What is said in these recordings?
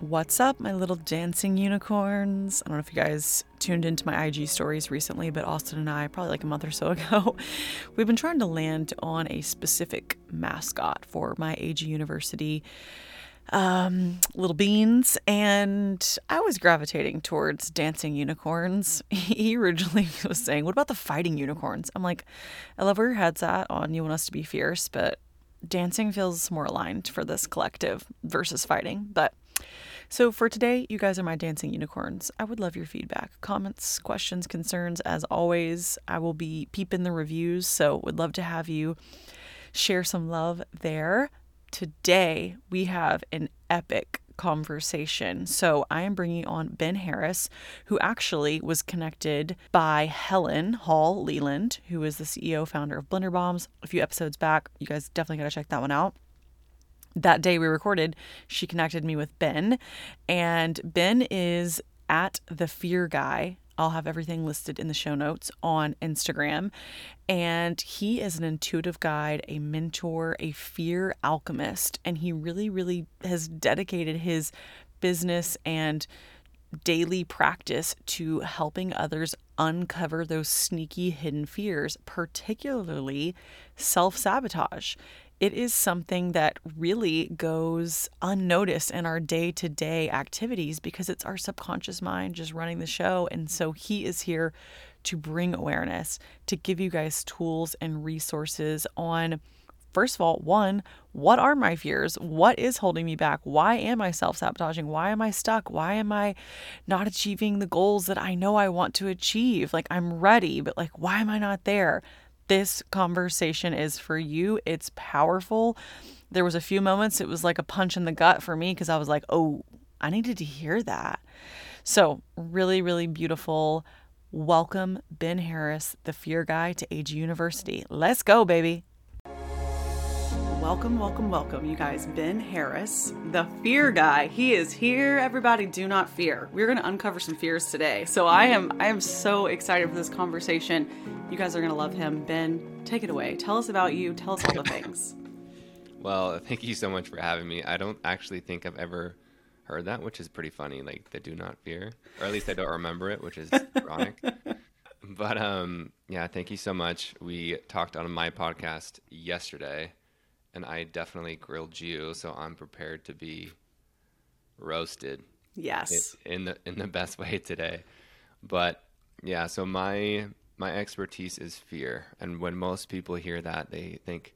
What's up, my little dancing unicorns? I don't know if you guys tuned into my IG stories recently, but Austin and I, probably like a month or so ago, we've been trying to land on a specific mascot for my AG University um, little beans, and I was gravitating towards dancing unicorns. He originally was saying, What about the fighting unicorns? I'm like, I love where your head's at on you want us to be fierce, but dancing feels more aligned for this collective versus fighting. But so for today, you guys are my dancing unicorns. I would love your feedback, comments, questions, concerns. As always, I will be peeping the reviews, so would love to have you share some love there. Today, we have an epic conversation. So I am bringing on Ben Harris, who actually was connected by Helen Hall Leland, who is the CEO founder of Blender Bombs. A few episodes back, you guys definitely got to check that one out that day we recorded, she connected me with Ben, and Ben is at the Fear Guy. I'll have everything listed in the show notes on Instagram. And he is an intuitive guide, a mentor, a fear alchemist. And he really, really has dedicated his business and daily practice to helping others uncover those sneaky hidden fears, particularly self sabotage it is something that really goes unnoticed in our day to day activities because it's our subconscious mind just running the show. And so he is here to bring awareness, to give you guys tools and resources on. First of all, one, what are my fears? What is holding me back? Why am I self sabotaging? Why am I stuck? Why am I not achieving the goals that I know I want to achieve? Like, I'm ready, but like, why am I not there? This conversation is for you. It's powerful. There was a few moments it was like a punch in the gut for me because I was like, "Oh, I needed to hear that." So, really really beautiful. Welcome Ben Harris, the fear guy to AG University. Let's go, baby. Welcome, welcome, welcome, you guys. Ben Harris, the fear guy. He is here. Everybody, do not fear. We're going to uncover some fears today. So I am, I am so excited for this conversation. You guys are going to love him. Ben, take it away. Tell us about you. Tell us all the things. Well, thank you so much for having me. I don't actually think I've ever heard that, which is pretty funny. Like the "do not fear," or at least I don't remember it, which is ironic. But um, yeah, thank you so much. We talked on my podcast yesterday and I definitely grilled you, so I'm prepared to be roasted. Yes. In, the in the best way today. But yeah, so my my expertise is fear, and when most people hear that, they think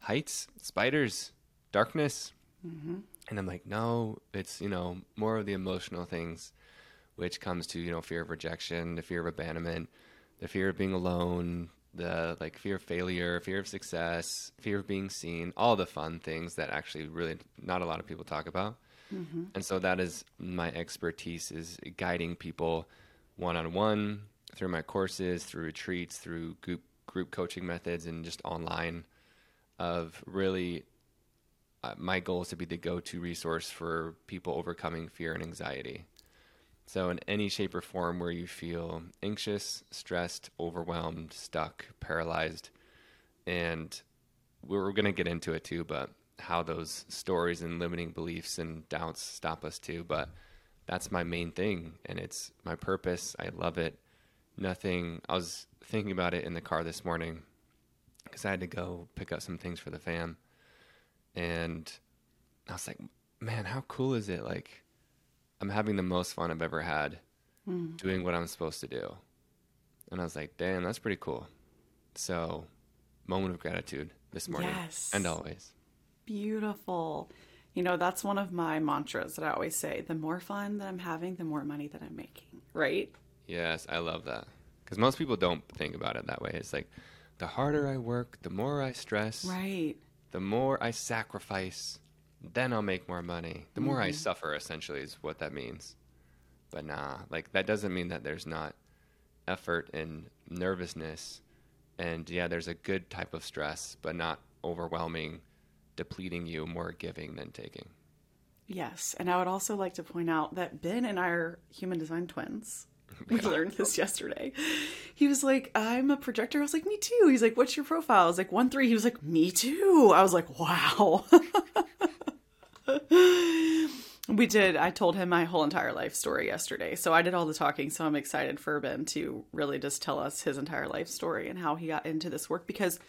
heights, spiders, darkness. Mm-hmm. And I'm like, no, it's you know more of the emotional things, which comes to you know fear of rejection, the fear of abandonment, the fear of being alone, the like fear of failure, fear of success, fear of being seen, all the fun things that actually really not a lot of people talk about. Mm-hmm. And so that is my expertise is guiding people one on one through my courses, through retreats, through group group coaching methods and just online of really uh, my goal is to be the go-to resource for people overcoming fear and anxiety. So, in any shape or form where you feel anxious, stressed, overwhelmed, stuck, paralyzed, and we're going to get into it too, but how those stories and limiting beliefs and doubts stop us too. But that's my main thing, and it's my purpose. I love it. Nothing, I was thinking about it in the car this morning because I had to go pick up some things for the fam. And I was like, man, how cool is it? Like, I'm having the most fun I've ever had mm. doing what I'm supposed to do. And I was like, damn, that's pretty cool. So, moment of gratitude this morning yes. and always. Beautiful. You know, that's one of my mantras that I always say the more fun that I'm having, the more money that I'm making, right? Yes, I love that. Because most people don't think about it that way. It's like the harder I work, the more I stress. Right. The more I sacrifice, then I'll make more money. The more mm-hmm. I suffer, essentially, is what that means. But nah, like that doesn't mean that there's not effort and nervousness. And yeah, there's a good type of stress, but not overwhelming, depleting you, more giving than taking. Yes. And I would also like to point out that Ben and I are human design twins. We learned this yesterday. He was like, I'm a projector. I was like, me too. He's like, what's your profile? I was like, one three. He was like, me too. I was like, wow. We did. I told him my whole entire life story yesterday. So I did all the talking. So I'm excited for Ben to really just tell us his entire life story and how he got into this work because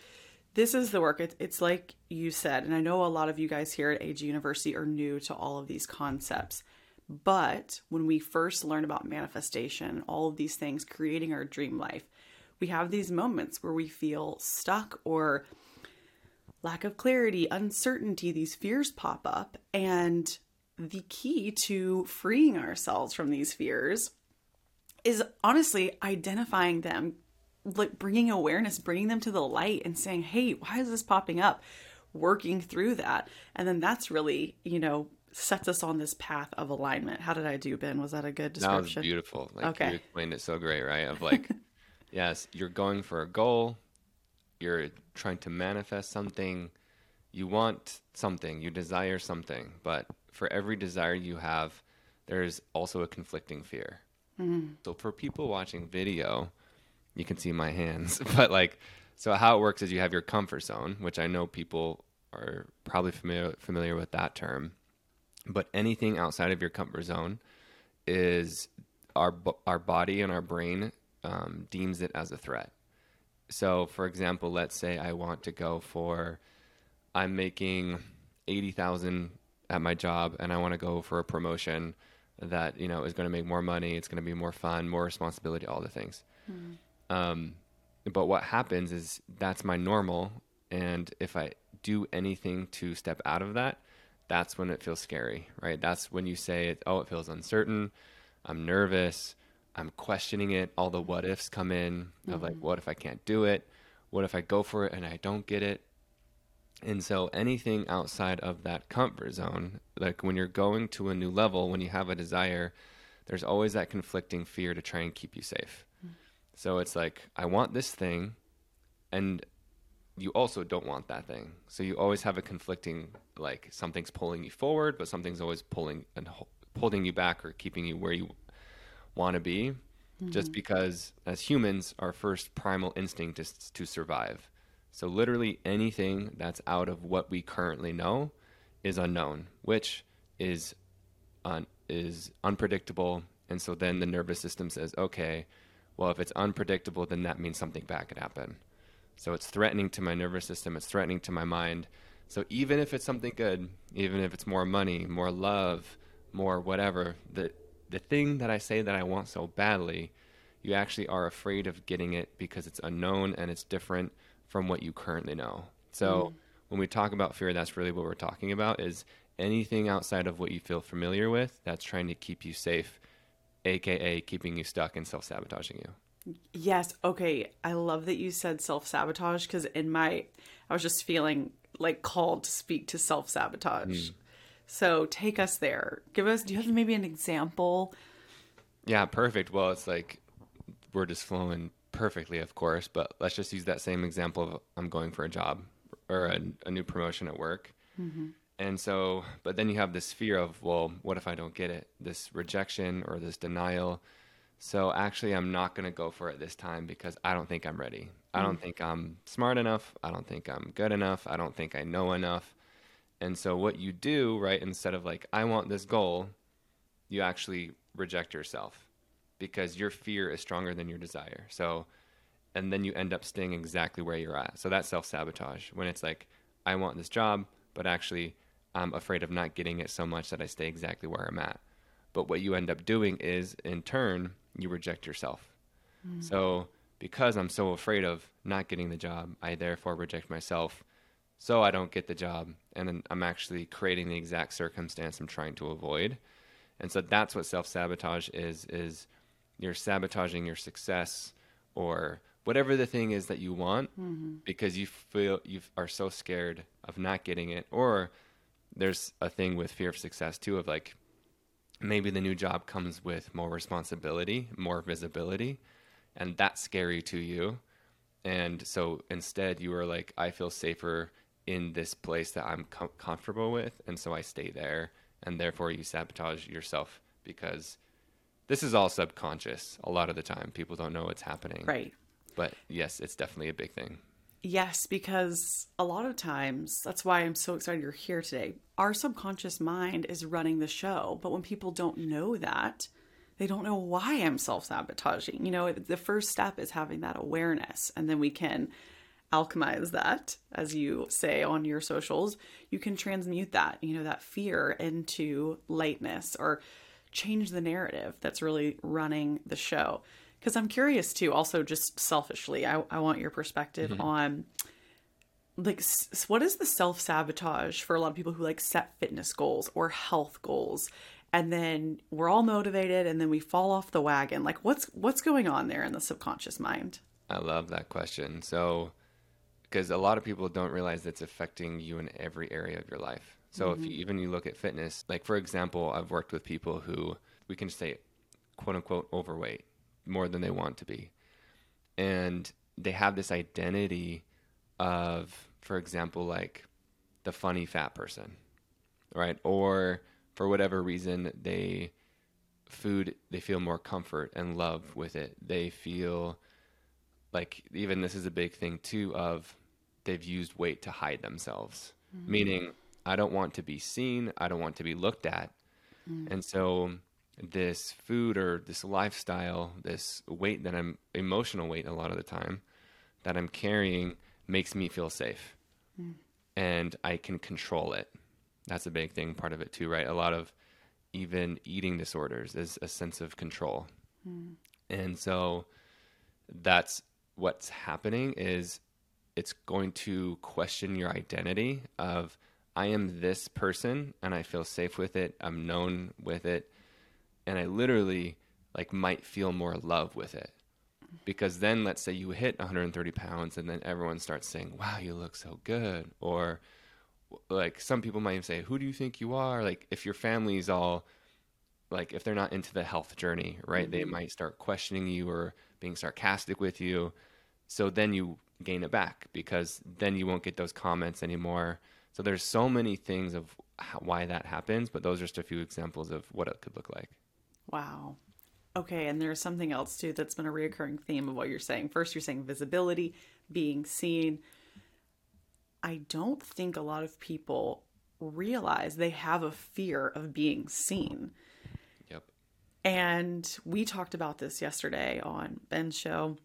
this is the work. It, it's like you said, and I know a lot of you guys here at AG University are new to all of these concepts. But when we first learn about manifestation, all of these things, creating our dream life, we have these moments where we feel stuck or lack of clarity, uncertainty, these fears pop up. And the key to freeing ourselves from these fears is honestly identifying them, like bringing awareness, bringing them to the light and saying, hey, why is this popping up? Working through that. And then that's really, you know, sets us on this path of alignment. How did I do, Ben? Was that a good description? That was beautiful. Like Okay. you explained it so great, right? Of like, yes, you're going for a goal, you're trying to manifest something, you want something, you desire something, but for every desire you have, there's also a conflicting fear. So for people watching video, you can see my hands, but like, so how it works is you have your comfort zone, which I know people are probably familiar familiar with that term, but anything outside of your comfort zone is our our body and our brain um, deems it as a threat. So, for example, let's say I want to go for I'm making eighty thousand at my job, and I want to go for a promotion that you know is going to make more money. It's going to be more fun, more responsibility, all the things. Um, but what happens is that's my normal, and if I do anything to step out of that, that's when it feels scary, right? That's when you say, "Oh, it feels uncertain. I'm nervous. I'm questioning it. All the what ifs come in of like, mm-hmm. what if I can't do it? What if I go for it and I don't get it? And so anything outside of that comfort zone, like when you're going to a new level, when you have a desire, there's always that conflicting fear to try and keep you safe. Mm. So it's like, I want this thing, and you also don't want that thing. So you always have a conflicting, like something's pulling you forward, but something's always pulling and ho- holding you back or keeping you where you want to be. Just mm-hmm. because as humans, our first primal instinct is to survive. So literally anything that's out of what we currently know is unknown, which is un- is unpredictable. And so then the nervous system says, okay, well, if it's unpredictable, then that means something bad could happen. So it's threatening to my nervous system, it's threatening to my mind. So even if it's something good, even if it's more money, more love, more whatever, the the thing that I say that I want so badly, you actually are afraid of getting it because it's unknown and it's different from what you currently know. So mm-hmm. when we talk about fear, that's really what we're talking about is anything outside of what you feel familiar with that's trying to keep you safe, aka keeping you stuck and self-sabotaging you. Yes. Okay. I love that you said self sabotage because in my, I was just feeling like called to speak to self sabotage. Mm. So take us there. Give us, do you have maybe an example? Yeah, perfect. Well, it's like we're just flowing perfectly, of course, but let's just use that same example of I'm going for a job or a, a new promotion at work. Mm-hmm. And so, but then you have this fear of, well, what if I don't get it? This rejection or this denial. So actually, I'm not going to go for it this time because I don't think I'm ready. I don't mm. think I'm smart enough. I don't think I'm good enough. I don't think I know enough. And so, what you do, right, instead of like, I want this goal, you actually reject yourself because your fear is stronger than your desire. So, and then you end up staying exactly where you're at. So that's self sabotage when it's like, I want this job, but actually I'm afraid of not getting it so much that I stay exactly where I'm at. But what you end up doing is, in turn, you reject yourself. Hmm. So, because I'm so afraid of not getting the job, I therefore reject myself. So I don't get the job, and then I'm actually creating the exact circumstance I'm trying to avoid. And so that's what self sabotage is: is you're sabotaging your success or whatever the thing is that you want mm-hmm. because you feel you are so scared of not getting it. Or there's a thing with fear of success too, of like maybe the new job comes with more responsibility, more visibility, and that's scary to you. And so instead, you are like, I feel safer in this place that I'm com- comfortable with, and so I stay there, and therefore you sabotage yourself because this is all subconscious. A lot of the time, people don't know what's happening. Right. But yes, it's definitely a big thing. Yes, because a lot of times, that's why I'm so excited you're here today. Our subconscious mind is running the show, but when people don't know that, they don't know why I'm self sabotaging. You know, the first step is having that awareness, and then we can alchemize that, as you say on your socials. You can transmute that, you know, that fear into lightness or change the narrative that's really running the show. Because I'm curious too, also just selfishly, I, I want your perspective mm-hmm. on like s- what is the self sabotage for a lot of people who like set fitness goals or health goals and then we're all motivated and then we fall off the wagon like what's what's going on there in the subconscious mind i love that question so because a lot of people don't realize it's affecting you in every area of your life. So mm-hmm. if you, even you look at fitness like for example i've worked with people who we can say quote unquote overweight more than they want to be. And they have this identity of for example like the funny fat person right? Or for whatever reason they food they feel more comfort and love with it. They feel like even this is a big thing too of they've used weight to hide themselves mm-hmm. meaning i don't want to be seen i don't want to be looked at mm-hmm. and so this food or this lifestyle this weight that i'm emotional weight a lot of the time that i'm carrying makes me feel safe mm-hmm. and i can control it that's a big thing, part of it too, right? A lot of even eating disorders is a sense of control. Mm. And so that's what's happening is it's going to question your identity of I am this person and I feel safe with it. I'm known with it. And I literally like might feel more love with it. Because then let's say you hit 130 pounds and then everyone starts saying, wow, you look so good. Or like some people might even say, "Who do you think you are?" Like if your family's all like if they're not into the health journey, right? Mm-hmm. They might start questioning you or being sarcastic with you. So then you gain it back because then you won't get those comments anymore. So there's so many things of how, why that happens, but those are just a few examples of what it could look like. Wow. Okay, and there's something else too that's been a reoccurring theme of what you're saying. First, you're saying visibility, being seen. I don't think a lot of people realize they have a fear of being seen. Yep. And we talked about this yesterday on Ben's show.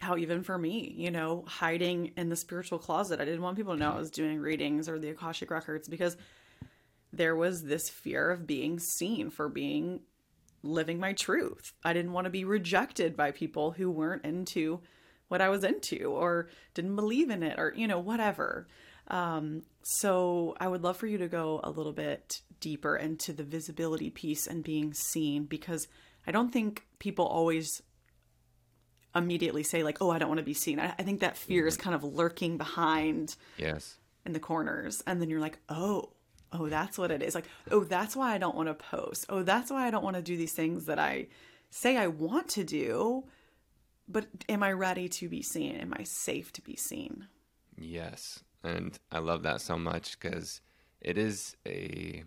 How even for me, you know, hiding in the spiritual closet, I didn't want people to know I was doing readings or the Akashic records because there was this fear of being seen for being living my truth. I didn't want to be rejected by people who weren't into what I was into or didn't believe in it or, you know, whatever. Um, so I would love for you to go a little bit deeper into the visibility piece and being seen because I don't think people always immediately say like, "Oh, I don't want to be seen." I, I think that fear is mm-hmm. kind of lurking behind, yes, in the corners, and then you're like, "Oh, oh, that's what it is." Like, "Oh, that's why I don't want to post." Oh, that's why I don't want to do these things that I say I want to do but am I ready to be seen? Am I safe to be seen? Yes. And I love that so much because it is a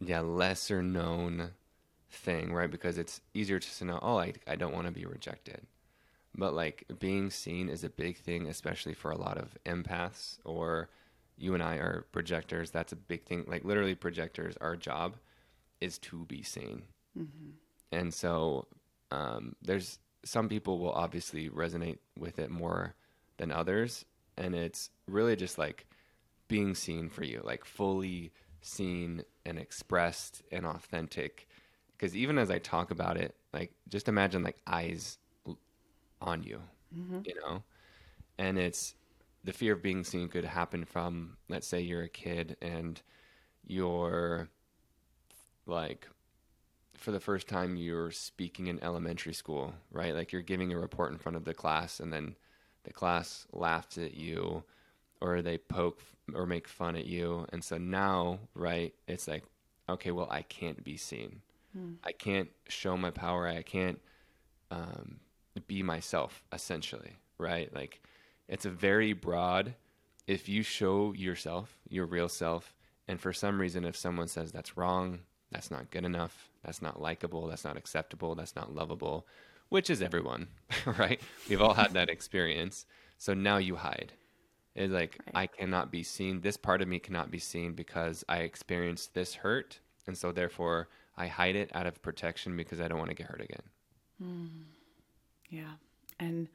yeah, lesser known thing, right? Because it's easier to know, oh, I, I don't want to be rejected. But like being seen is a big thing, especially for a lot of empaths or you and I are projectors. That's a big thing. Like literally, projectors, our job is to be seen. Mm-hmm. And so um, there's some people will obviously resonate with it more than others, and it's really just like being seen for you, like fully seen and expressed and authentic. Because even as I talk about it, like just imagine like eyes on you, mm-hmm. you know, and it's the fear of being seen could happen from let's say you're a kid and you're like for the first time you're speaking in elementary school, right? Like you're giving a report in front of the class and then the class laughs at you or they poke or make fun at you. And so now, right, it's like, okay, well, I can't be seen. Hmm. I can't show my power. I can't um, be myself, essentially, right? Like it's a very broad, if you show yourself, your real self, and for some reason, if someone says that's wrong, that's not good enough, that's not likable, that's not acceptable, that's not lovable, which is everyone, right? We've all had that experience. So now you hide. It's like Right. I cannot be seen. This part of me cannot be seen because I experienced this hurt, and so therefore I hide it out of protection because I don't want to get hurt again. Hmm. Yeah. And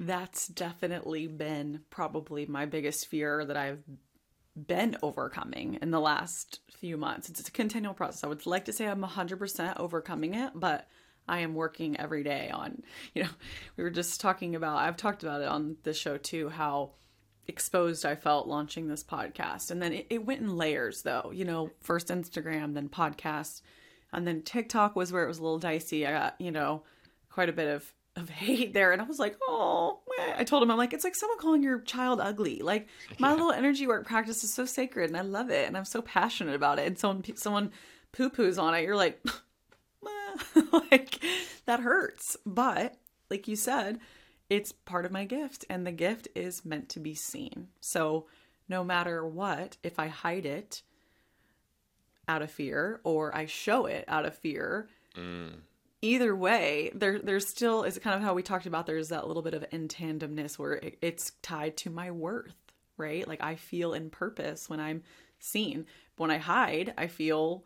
that's definitely been probably my biggest fear that I've been overcoming in the last few months. It's a continual process. I would like to say I'm 100% overcoming it, but I am working every day on, you know, we were just talking about, I've talked about it on the show too, how exposed I felt launching this podcast. And then it, it went in layers though, you know, first Instagram, then podcast, and then TikTok was where it was a little dicey. I got, you know, quite a bit of of hate there and I was like, "Oh." meh." I told him I'm like, "It's like someone calling your child ugly." Like my little energy work practice is so sacred and I love it and I'm so passionate about it. And someone someone poo-poos on it, you're like, like that hurts. But like you said, it's part of my gift and the gift is meant to be seen. So no matter what, if I hide it out of fear or I show it out of fear, mm. either way, there there's still is kind of how we talked about there's that little bit of intandemness where it, it's tied to my worth, right? Like I feel in purpose when I'm seen. When I hide, I feel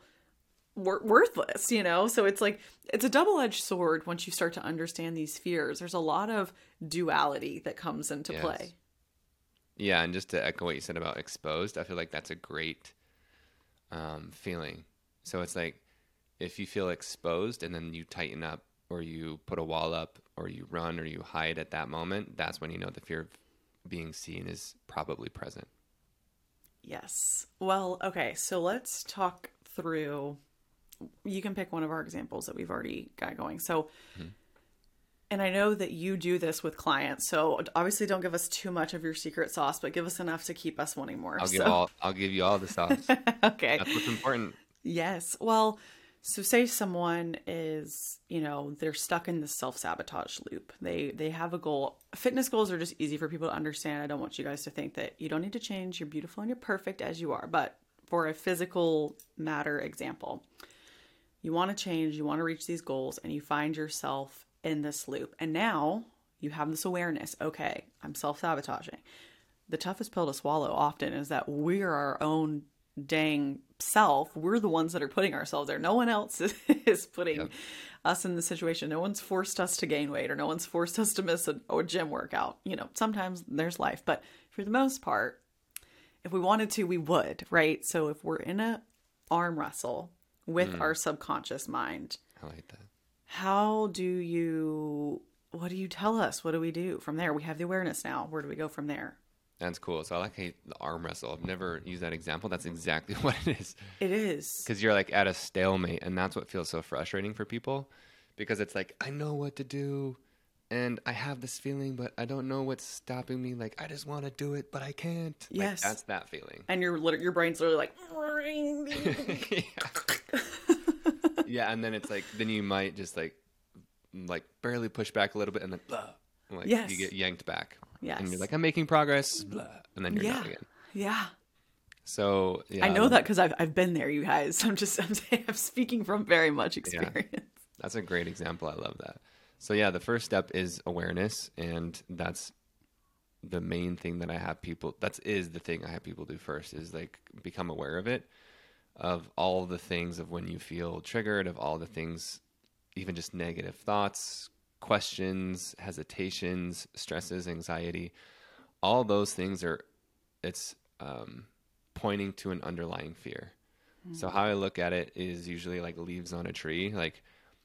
wor- worthless, you know? So it's like it's a double-edged sword once you start to understand these fears. There's a lot of duality that comes into Yes. play. Yeah, and just to echo what you said about exposed, I feel like that's a great um, feeling. So it's like if you feel exposed and then you tighten up or you put a wall up or you run or you hide at that moment, that's when you know the fear of being seen is probably present. Yes. Well, okay, so let's talk through. You can pick one of our examples that we've already got going. So, and I know that you do this with clients. So obviously, don't give us too much of your secret sauce, but give us enough to keep us wanting more. I'll so, give all I'll give you all the sauce. okay. That's what's important. Yes. Well, so say someone is, you know, they're stuck in the self-sabotage loop. They they have a goal. Fitness goals are just easy for people to understand. I don't want you guys to think that you don't need to change. You're beautiful and you're perfect as you are. But for a physical matter example, you want to change, you want to reach these goals and you find yourself in this loop. And now you have this awareness, okay, I'm self-sabotaging the toughest pill to swallow often is that we're our own dang self. We're the ones that are putting ourselves there. No one else is, putting Yep. us in the situation. No one's forced us to gain weight or no one's forced us to miss a, a gym workout. You know, sometimes there's life, but for the most part, if we wanted to, we would, right? So if we're in a arm wrestle with hmm. our subconscious mind, I like that. How do you what do you tell us? What do we do from there? We have the awareness now. Where do we go from there? That's cool. So I like the arm wrestle. I've never used that example. That's exactly what it is. It is. because you're like at a stalemate and that's what feels so frustrating for people because it's like i know what to do and i have this feeling but i don't know what's stopping me like i just want to do it but i can't Like, Yes. that's that feeling and your your brain's literally like yeah. Yeah and then it's like then you might just like like barely push back a little bit and then blah, like Yes. you get yanked back Yes. and you're like i'm making progress blah, and then you're yeah not again yeah so yeah i know love- that because I've, I've been there you guys i'm just i'm, I'm speaking from very much experience That's a great example. I love that. So yeah, the first step is awareness, and that's the main thing that I have people. That is is the thing I have people do first is like become aware of it, of all the things of when you feel triggered, of all the things, even just negative thoughts, questions, hesitations, stresses, anxiety. All those things are, it's um, pointing to an underlying fear. So how I look at it is usually like leaves on a tree. Like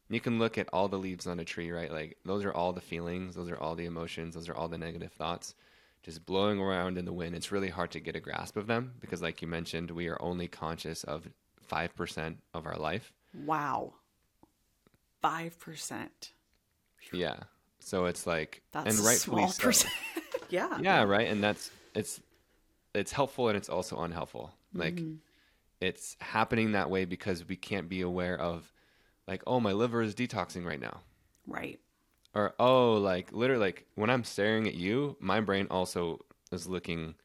you can look at all the leaves on a tree, right? Like those are all the feelings, those are all the emotions, those are all the negative thoughts just blowing around in the wind. It's really hard to get a grasp of them because like you mentioned, we are only conscious of 5% of our life. wow 5% Yeah. So it's like that's and rightfully small so. yeah yeah right and that's it's it's helpful and it's also unhelpful like Mm-hmm. it's happening that way because we can't be aware of like oh my liver is detoxing right now right or oh like literally like when i'm staring at you my brain also is looking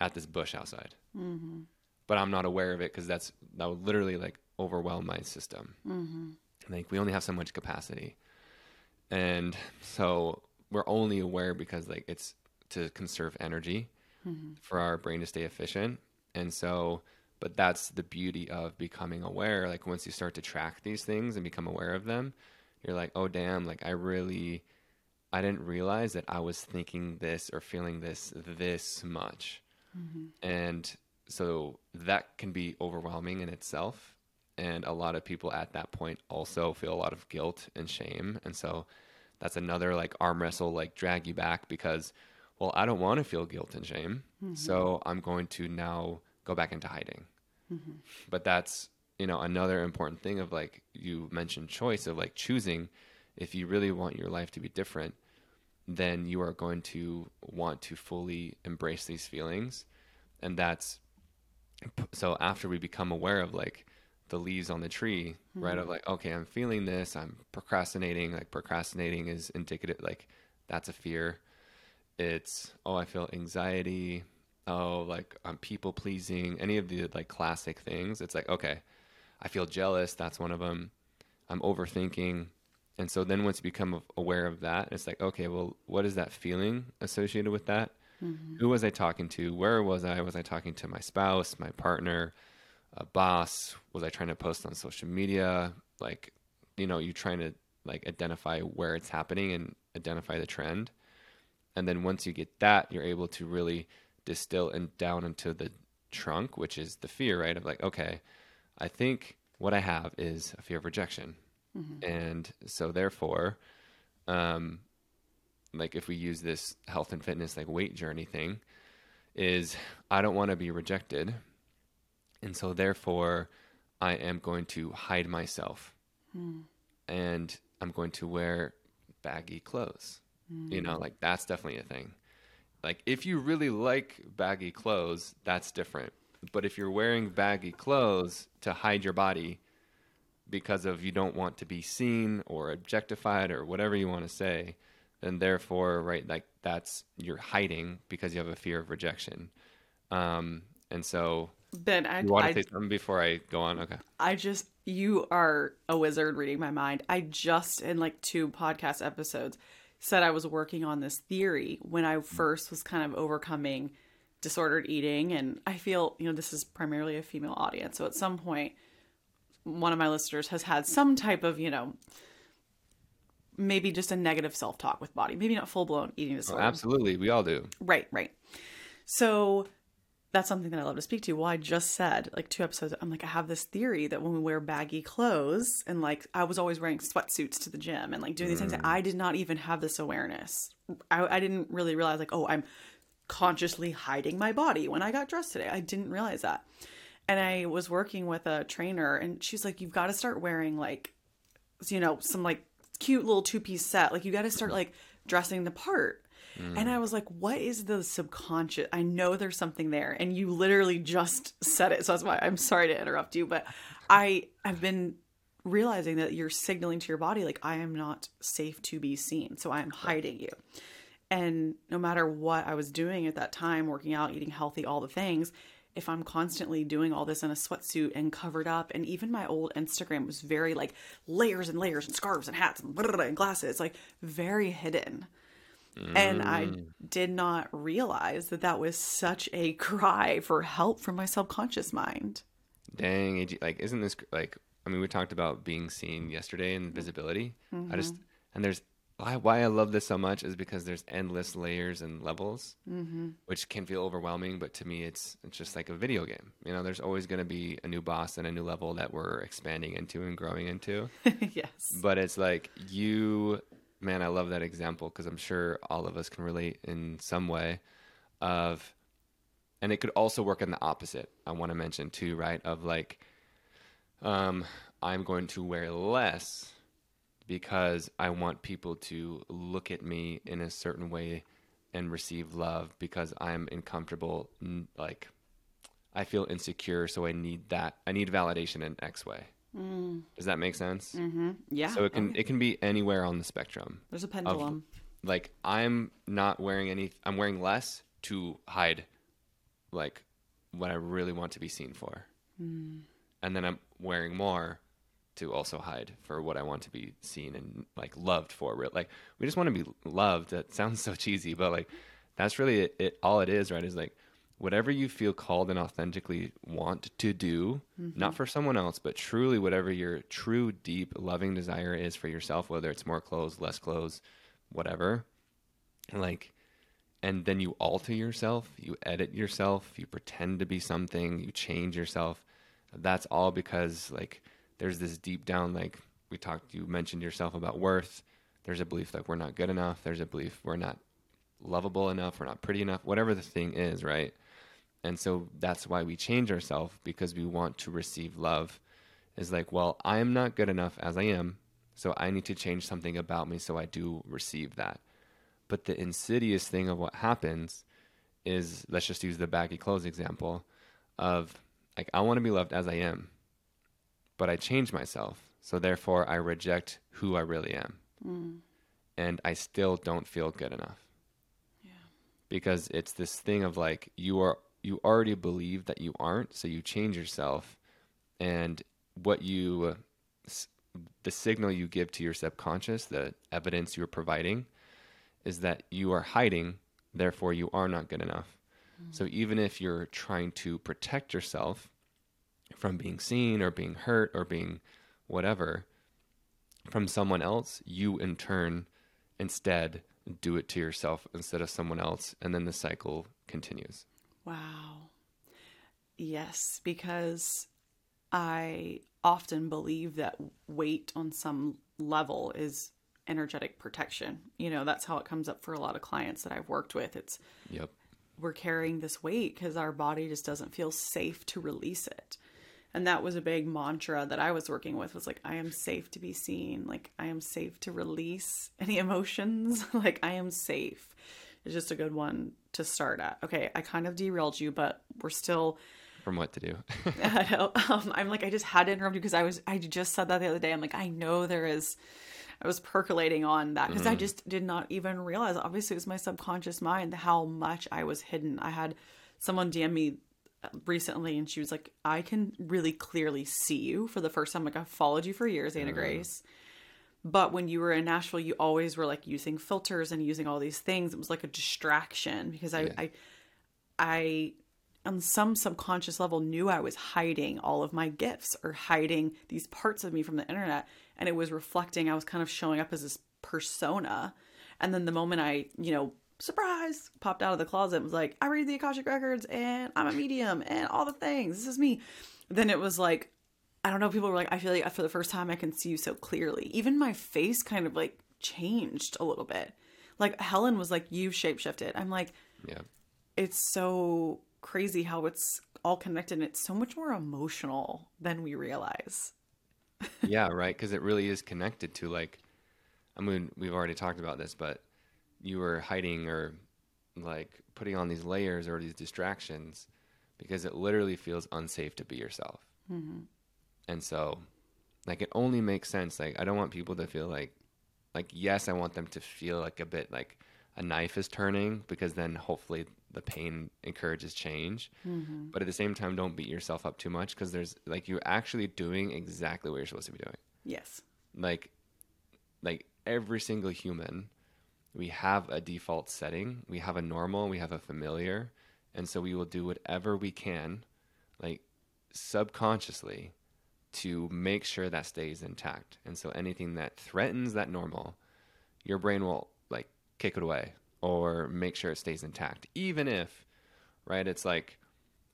at this bush outside mm-hmm. but i'm not aware of it because that's that would literally like overwhelm my system Mm-hmm. like we only have so much capacity and so we're only aware because like it's to conserve energy for our brain to stay efficient. And so, but that's the beauty of becoming aware. Like once you start to track these things and become aware of them, you're like, oh, damn, like I really, I didn't realize that I was thinking this or feeling this this much. Mm-hmm. And so that can be overwhelming in itself. And a lot of people at that point also feel a lot of guilt and shame. And so that's another like arm wrestle, like drag you back because, well, I don't want to feel guilt and shame. Mm-hmm. So I'm going to now go back into hiding. Mm-hmm. But that's, you know, another important thing of like you mentioned choice of like choosing if you really want your life to be different, then you are going to want to fully embrace these feelings. And that's so after we become aware of like the leaves on the tree, right? Of hmm. like, okay, I'm feeling this, I'm procrastinating. Like procrastinating is indicative, like that's a fear. It's oh, I feel anxiety. Oh, like I'm people pleasing. Any of the like classic things. It's like okay, I feel jealous. That's one of them. I'm overthinking. And so then once you become aware of that, it's like, okay, well, what is that feeling associated with that? Mm-hmm. Who was I talking to? Where was I? Was I talking to my spouse, my partner, a boss? Was I trying to post on social media? Like, you know, you're trying to like identify where it's happening and identify the trend. And then once you get that, you're able to really distill and down into the trunk, which is the fear, right? Of like, okay, I think what I have is a fear of rejection. Mm-hmm. And so therefore, um, like if we use this health and fitness like weight journey thing, is I don't want to be rejected. And so therefore I am going to hide myself. Hmm. And I'm going to wear baggy clothes. Hmm. You know, like that's definitely a thing. Like if you really like baggy clothes, that's different. But if you're wearing baggy clothes to hide your body because of you don't want to be seen or objectified or whatever you want to say, then therefore, right, like that's you're hiding because you have a fear of rejection. Um, and so Ben, I, you want to I, say something before I go on? Okay. I just, you are a wizard reading my mind. I just, in like two podcast episodes, said I was working on this theory when I first was kind of overcoming disordered eating. And I feel, you know, this is primarily a female audience. So at some point, one of my listeners has had some type of, you know, maybe just a negative self talk with body, maybe not full blown eating Oh, disorder. absolutely. We all do. Right, right. So that's something that I love to speak to. Well, I just said like two episodes. I'm like, I have this theory that when we wear baggy clothes and like I was always wearing sweatsuits to the gym and like doing these things, mm. I did not even have this awareness. I, I didn't really realize like, oh, I'm consciously hiding my body when I got dressed today. I didn't realize that. And I was working with a trainer and she's like, you've got to start wearing like, you know, some like cute little two piece set. Like you got to start like dressing the part. And I was like, what is the subconscious? I know there's something there. And you literally just said it. So that's why I'm sorry to interrupt you. But I have been realizing that you're signaling to your body, like, I am not safe to be seen. So I am hiding you. And no matter what I was doing at that time, working out, eating healthy, all the things, if I'm constantly doing all this in a sweatsuit and covered up, and even my old Instagram was very like layers and layers and scarves and hats and, blah, blah, blah, and glasses, like very hidden. And I mm. did not realize that that was such a cry for help from my subconscious mind. Dang, like isn't this like? I mean, we talked about being seen yesterday and mm-hmm. visibility. I just mm-hmm. and there's why why I love this so much is because there's endless layers and levels, which can feel overwhelming. But to me, it's it's just like a video game. You know, there's always going to be a new boss and a new level that we're expanding into and growing into. yes. but it's like you man i love that example because i'm sure all of us can relate in some way of and it could also work in the opposite i want to mention too right of like um i'm going to wear less because i want people to look at me in a certain way and receive love because i'm uncomfortable like i feel insecure so i need that i need validation in x way does that make sense Yeah. so it can it can be anywhere on the spectrum. There's a pendulum. Like I'm not wearing any I'm wearing less to hide like what I really want to be seen for. Hmm. And then I'm wearing more to also hide for what I want to be seen and like loved for. Real Like we just want to be loved. That sounds so cheesy, but like that's really it, it all it is, right? Is like whatever you feel called and authentically want to do, Mm-hmm. not for someone else, but truly whatever your true, deep, loving desire is for yourself, whether it's more clothes, less clothes, whatever. Like, and then you alter yourself, you edit yourself, you pretend to be something, you change yourself. That's all because, like, there's this deep down, like, we talked, you mentioned yourself about worth. There's a belief like we're not good enough. There's a belief we're not lovable enough, we're not pretty enough, whatever the thing is, right? And so that's why we change ourselves because we want to receive love. Is like, well, I am not good enough as I am, so I need to change something about me so I do receive that. But the insidious thing of what happens is let's just use the baggy clothes example of like I want to be loved as I am, but I change myself. So therefore I reject who I really am. Mm. And I still don't feel good enough. Because it's this thing of like you are you already believe that you aren't so you change yourself. And what you the signal you give to your subconscious the evidence you're providing is that you are hiding therefore you are not good enough. Mm. So even if you're trying to protect yourself from being seen or being hurt or being whatever from someone else you in turn instead do it to yourself instead of someone else and then the cycle continues Wow. Yes, because I often believe that weight on some level is energetic protection. You know, that's how it comes up for a lot of clients that I've worked with. It's yep we're carrying this weight because our body just doesn't feel safe to release it. And that was a big mantra that I was working with was like, I am safe to be seen. Like, I am safe to release any emotions. like, I am safe. It's just a good one to start at. Okay, I kind of derailed you, but we're still. from what to do I know. Um, I'm like, I just had to interrupt you because I was, I just said that the other day. I'm like, I know there is, I was percolating on that because I just did not even realize. Obviously, it was my subconscious mind how much I was hidden. I had someone DM me recently and she was like, I can really clearly see you for the first time. Like, I've followed you for years, Anna mm. Grace. But when you were in Nashville, you always were like using filters and using all these things. It was like a distraction because I, Yeah. I, I, on some subconscious level, knew I was hiding all of my gifts or hiding these parts of me from the internet. And it was reflecting, I was kind of showing up as this persona. And then the moment I, you know, surprise, popped out of the closet and was like, I read the Akashic Records and I'm a medium and all the things. This is me. Then it was like, I don't know, people were like, I feel like for the first time I can see you so clearly. Even my face kind of like changed a little bit. Like Helen was like, you shapeshifted. I'm like, yeah it's so crazy how it's all connected and it's so much more emotional than we realize. yeah right because it really is connected to like i mean we've already talked about this but you were hiding or like putting on these layers or these distractions because it literally feels unsafe to be yourself. Mm-hmm. And so like it only makes sense. Like i don't want people to feel like like yes i want them to feel like a bit like a knife is turning because then hopefully the pain encourages change. Mm-hmm. But at the same time don't beat yourself up too much because there's like you're actually doing exactly what you're supposed to be doing. Yes. like like every single human we have a default setting we have a normal we have a familiar and so we will do whatever we can like subconsciously to make sure that stays intact and so anything that threatens that normal your brain will like kick it away or make sure it stays intact even if right it's like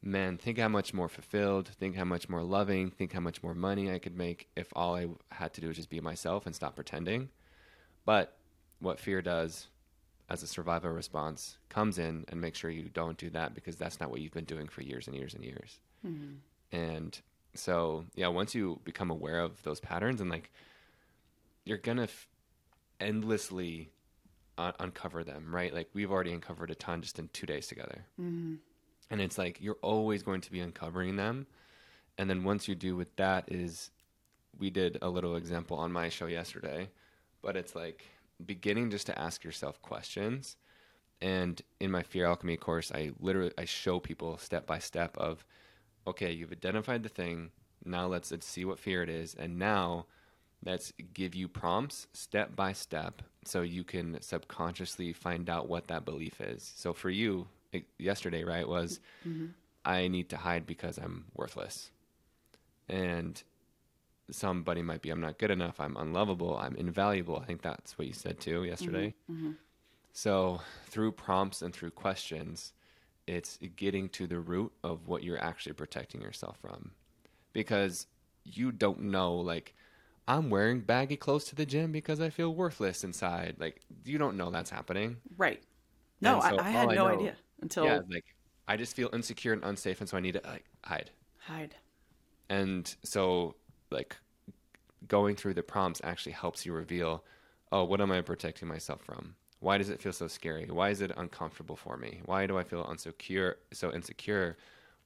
man, think how much more fulfilled, think how much more loving, think how much more money I could make if all I had to do was just be myself and stop pretending. But what fear does as a survival response comes in and makes sure you don't do that because that's not what you've been doing for years and years and years. Mm-hmm. And so, yeah, once you become aware of those patterns and like you're going to f- endlessly un- uncover them, right? Like we've already uncovered a ton just in two days together mm-hmm. and it's like you're always going to be uncovering them and then once you do with that is we did a little example on my show yesterday but it's like beginning just to ask yourself questions and in my fear alchemy course i literally i show people step by step of okay you've identified the thing now let's, let's see what fear it is and now let's give you prompts step by step so you can subconsciously find out what that belief is. So for you, it, yesterday, right, was mm-hmm. I need to hide because I'm worthless. And somebody might be I'm not good enough, I'm unlovable, I'm invaluable. I think that's what you said too mm-hmm, yesterday. Mm-hmm. So through prompts and through questions, it's getting to the root of what you're actually protecting yourself from. Because you don't know like I'm wearing baggy clothes to the gym because I feel worthless inside. Like you don't know that's happening. Right. No, so I, I had all I no know- idea until Yeah, like I just feel insecure and unsafe and so I need to like hide. hide. And so, like, going through the prompts actually helps you reveal, oh, what am I protecting myself from? Why does it feel so scary? Why is it uncomfortable for me? Why do I feel unsecure, so insecure,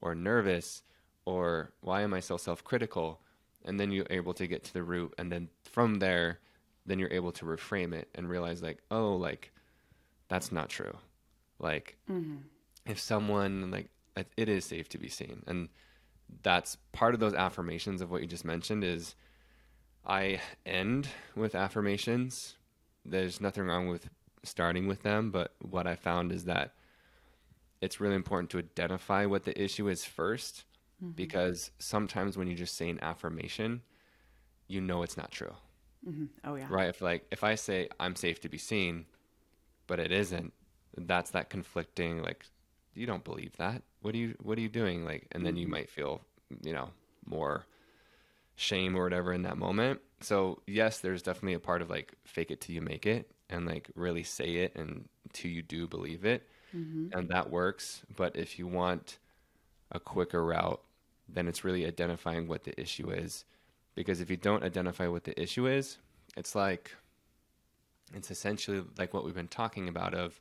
or nervous, or why am I so self-critical? And then you're able to get to the root, and then from there, then you're able to reframe it and realize, like, oh, like, that's not true. Like, mm-hmm. if someone like it- it is safe to be seen and that's part of those affirmations of what you just mentioned is i end with affirmations. There's nothing wrong with starting with them but what i found is that it's really important to identify what the issue is 1st mm-hmm. because sometimes when you just say an affirmation you know it's not true. Mm-hmm. Oh yeah. right? If like if i say i'm safe to be seen but it isn't that's that conflicting like you don't believe that what are you what are you doing? Like and then you mm-hmm. might feel you know more shame or whatever in that moment. So yes there's definitely a part of like fake it till you make it and like really say it and till you do believe it. Mm-hmm. And that works. But if you want a quicker route then it's really identifying what the issue is. Because if you don't identify what the issue is it's like it's essentially like what we've been talking about of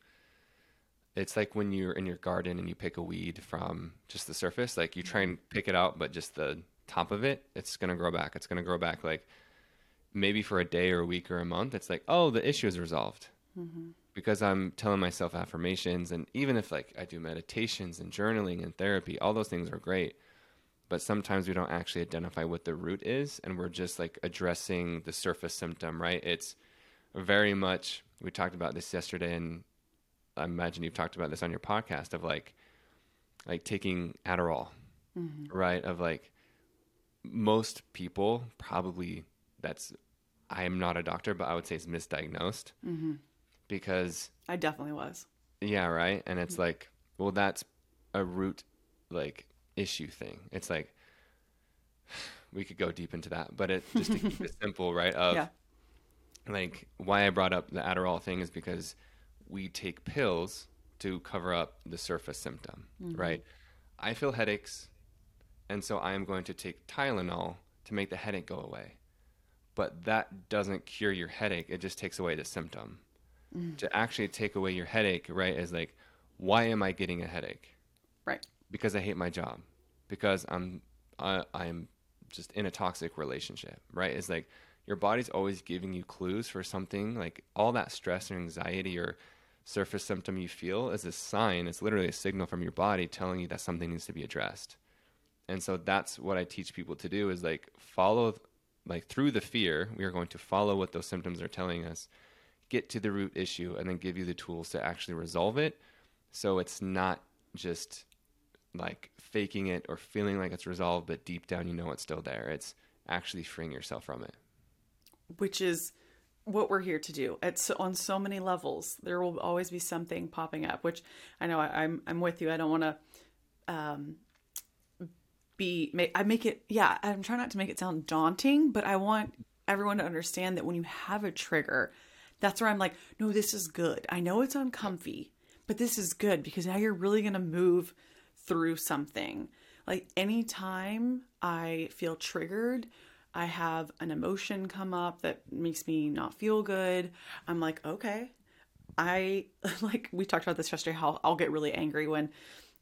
it's like when you're in your garden and you pick a weed from just the surface like you try mm-hmm. and pick it out but just the top of it it's going to grow back it's going to grow back like maybe for a day or a week or a month it's like oh the issue is resolved. Mm-hmm. Because i'm telling myself affirmations and even if like i do meditations and journaling and therapy all those things are great but sometimes we don't actually identify what the root is and we're just like addressing the surface symptom right? It's very much we talked about this yesterday and i imagine you've talked about this on your podcast of like like taking adderall mm-hmm. right of like most people probably that's i am not a doctor but i would say it's misdiagnosed mm-hmm. because I definitely was. yeah, right. And it's mm-hmm. like, well, that's a root like issue thing. It's like we could go deep into that, but it just to keep it simple, right? Of Yeah. like why I brought up the Adderall thing is because we take pills to cover up the surface symptom, mm-hmm. right? I feel headaches, and so I am going to take Tylenol to make the headache go away. But that doesn't cure your headache, it just takes away the symptom. Mm. To actually take away your headache, right, is like, why am I getting a headache? Right. because I hate my job, because I'm I, I'm just in a toxic relationship, right? It's like your body's always giving you clues for something. Like all that stress or anxiety or surface symptom you feel is a sign. It's literally a signal from your body telling you that something needs to be addressed. And so that's what I teach people to do is like follow like through the fear, we are going to follow what those symptoms are telling us, get to the root issue and then give you the tools to actually resolve it. So it's not just like faking it or feeling like it's resolved, but deep down you know it's still there. It's actually freeing yourself from it. which is what we're here to do. It's on so many levels. There will always be something popping up, which I know I, I'm I'm with you. I don't want to um, be make, I make it yeah. I'm trying not to make it sound daunting, but I want everyone to understand that when you have a trigger, that's where I'm like, no, this is good. I know it's uncomfy, but this is good because now you're really gonna move through something. Like anytime I feel triggered, I have an emotion come up that makes me not feel good. I'm like, okay. I like we talked about this yesterday how I'll get really angry when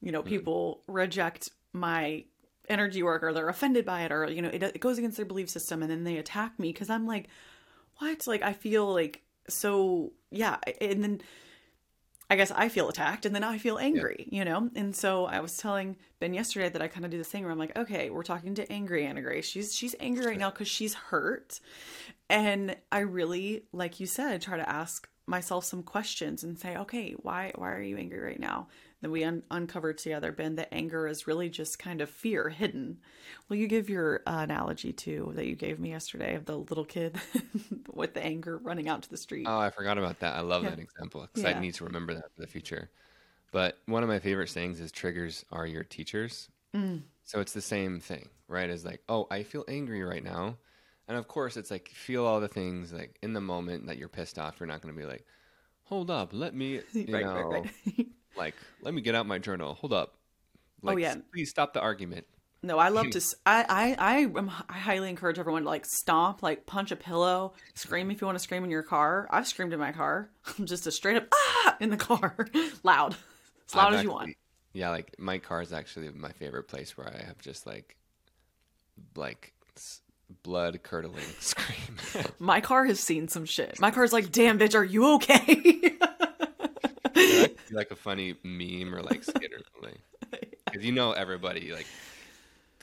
you know mm. people reject my energy work or they're offended by it or you know it, it goes against their belief system and then they attack me because I'm like what like I feel like so yeah and then I guess I feel attacked and then I feel angry, you know? And so I was telling Ben yesterday that I kind of do this thing where I'm like, okay, we're talking to angry Anna Grace. She's she's angry right now because she's hurt. And I really, like you said, try to ask myself some questions and say, okay, why why are you angry right now? Then we un- uncovered together, Ben, that anger is really just kind of fear hidden. Will you give your uh, analogy too that you gave me yesterday of the little kid with the anger running out to the street? Oh, I forgot about that. I love Yeah. that example because Yeah. I need to remember that for the future. But one of my favorite sayings is triggers are your teachers. Mm. So it's the same thing, right? It's like, oh, I feel angry right now. And of course, it's like, feel all the things like in the moment that you're pissed off. You're not going to be like, hold up, let me, you right, know, right, right. like, let me get out my journal. Hold up. Like, Oh, yeah. Please stop the argument. No, I love to. I I I, am. I highly encourage everyone to like stomp, like punch a pillow, scream if you want to scream in your car. I've screamed in my car, I'm just a straight up ah in the car, loud, as loud I've as you want. Yeah, like my car is actually my favorite place where I have just like, like blood curdling scream. My car has seen some shit. My car's like, damn bitch, are you okay? Like, like a funny meme or like skit or something. Because you know everybody like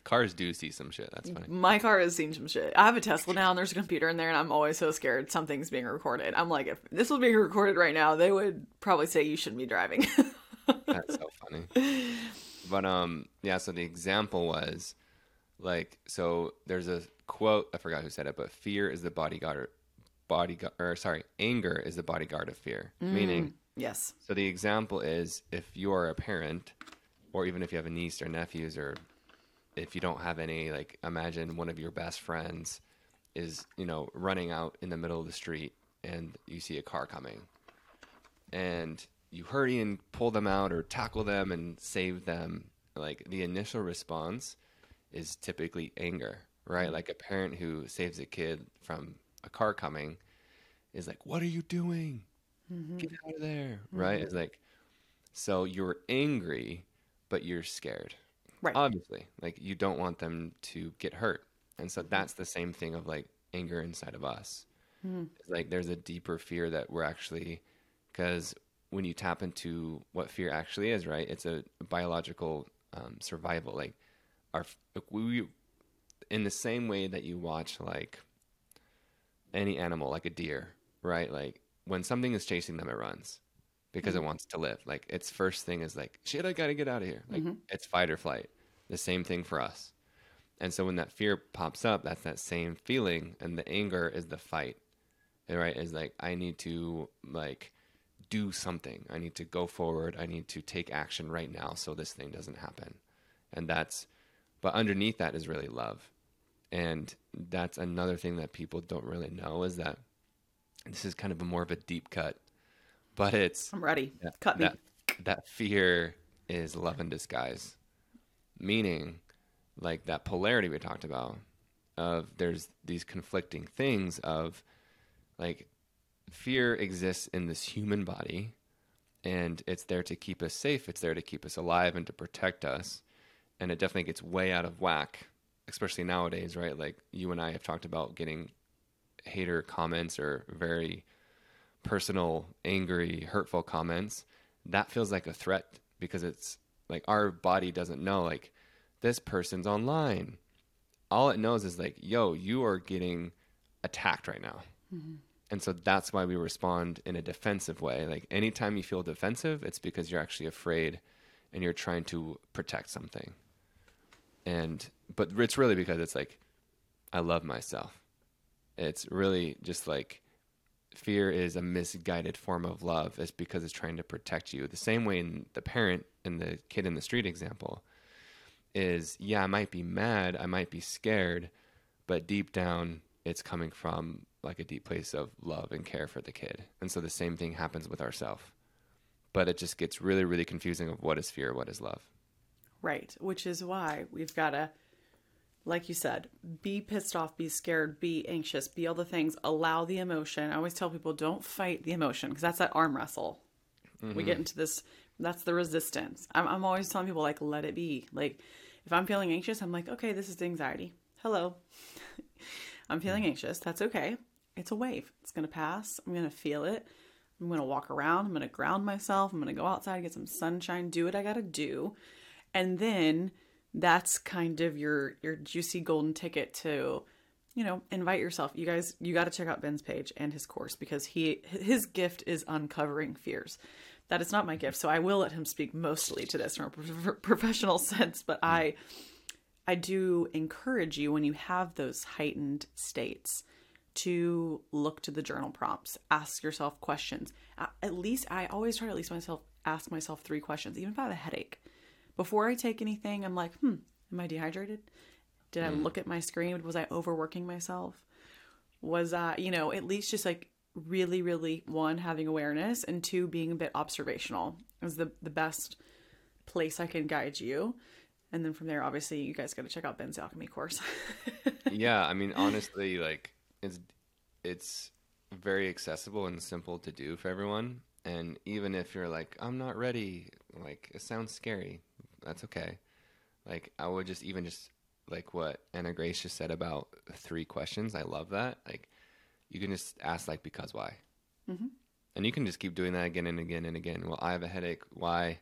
cars do see some shit. That's funny. my car has seen some shit. I have a Tesla now, and there's a computer in there, and I'm always so scared something's being recorded. I'm like, if this was being recorded right now, they would probably say you shouldn't be driving. That's so funny. But um, yeah. So the example was like, so there's a quote. I forgot who said it, but fear is the bodyguard. Bodyguard, or sorry, anger is the bodyguard of fear. Meaning, yes. So the example is if you are a parent, or even if you have a niece or nephews, or if you don't have any, like imagine one of your best friends is, you know, running out in the middle of the street and you see a car coming. And you hurry and pull them out or tackle them and save them. Like the initial response is typically anger, right? Mm-hmm. Like a parent who saves a kid from a car coming is like, What are you doing? Mm-hmm. Get out of there, right? It's mm-hmm. like, so you're angry, but you're scared. Right. Obviously, like you don't want them to get hurt. And so mm-hmm. that's the same thing of like anger inside of us. It's like there's a deeper fear that we're actually, because when you tap into what fear actually is, right? It's a biological um, survival. Like our, we, in the same way that you watch like any animal, like a deer, right? Like when something is chasing them, it runs because it mm-hmm. wants to live. Like its first thing is like, shit, I gotta get out of here. Like mm-hmm. it's fight or flight. The same thing for us. And so when that fear pops up, that's that same feeling, and the anger is the fight. Right? Is like I need to like do something. I need to go forward. I need to take action right now so this thing doesn't happen. And that's but underneath that is really love. And that's another thing that people don't really know is that this is kind of a more of a deep cut. But it's I'm ready. that, Cut me. that, that fear is love in disguise. Meaning, like that polarity we talked about, of there's these conflicting things of like fear exists in this human body and it's there to keep us safe, it's there to keep us alive and to protect us. And it definitely gets way out of whack, especially nowadays, right? Like you and I have talked about getting hater comments or very personal, angry, hurtful comments, that feels like a threat because it's like our body doesn't know like this person's online. All it knows is like, yo, you are getting attacked right now. Mm-hmm. And so that's why we respond in a defensive way. Like anytime you feel defensive, it's because you're actually afraid and you're trying to protect something. And but it's really because it's like I love myself. It's really just like fear is a misguided form of love is because it's trying to protect you. The same way in the parent and the kid in the street example is yeah, I might be mad, I might be scared, but deep down it's coming from like a deep place of love and care for the kid. And so the same thing happens with ourselves. But it just gets really, really confusing of what is fear, what is love. Right. Which is why we've got to, like you said, be pissed off, be scared, be anxious, be all the things. Allow the emotion. I always tell people don't fight the emotion because that's that arm wrestle. We get mm-hmm. into this, that's the resistance. I'm, I'm always telling people, like, let it be. Like, if I'm feeling anxious, I'm like, okay, this is the anxiety. Hello. I'm feeling mm. anxious. That's okay. It's a wave. It's going to pass. I'm going to feel it. I'm going to walk around. I'm going to ground myself. I'm going to go outside, get some sunshine, do what I got to do. And then that's kind of your your juicy golden ticket to you know invite yourself. You guys you got to check out ben's page and his course because he his gift is uncovering fears. That is not my gift so i will let him speak mostly to this from a pro- professional sense but i i do encourage you when you have those heightened states to look to the journal prompts ask yourself questions. At least i always try to at least myself ask myself three questions even if i have a headache before I take anything, I'm like, hmm, am I dehydrated? Did I look at my screen? Was I overworking myself? Was I, you know, at least just like really, really one, having awareness, and two, being a bit observational is the, the best place I can guide you. And then from there, obviously, you guys got to check out Ben's alchemy course. yeah, I mean, honestly, like it's it's very accessible and simple to do for everyone. And even if you're like, I'm not ready, like it sounds scary, that's okay. Like I would just even just like what Anna Grace just said about three questions. I love that. Like you can just ask like because why, mm-hmm. and you can just keep doing that again and again and again. Well, I have a headache. Why?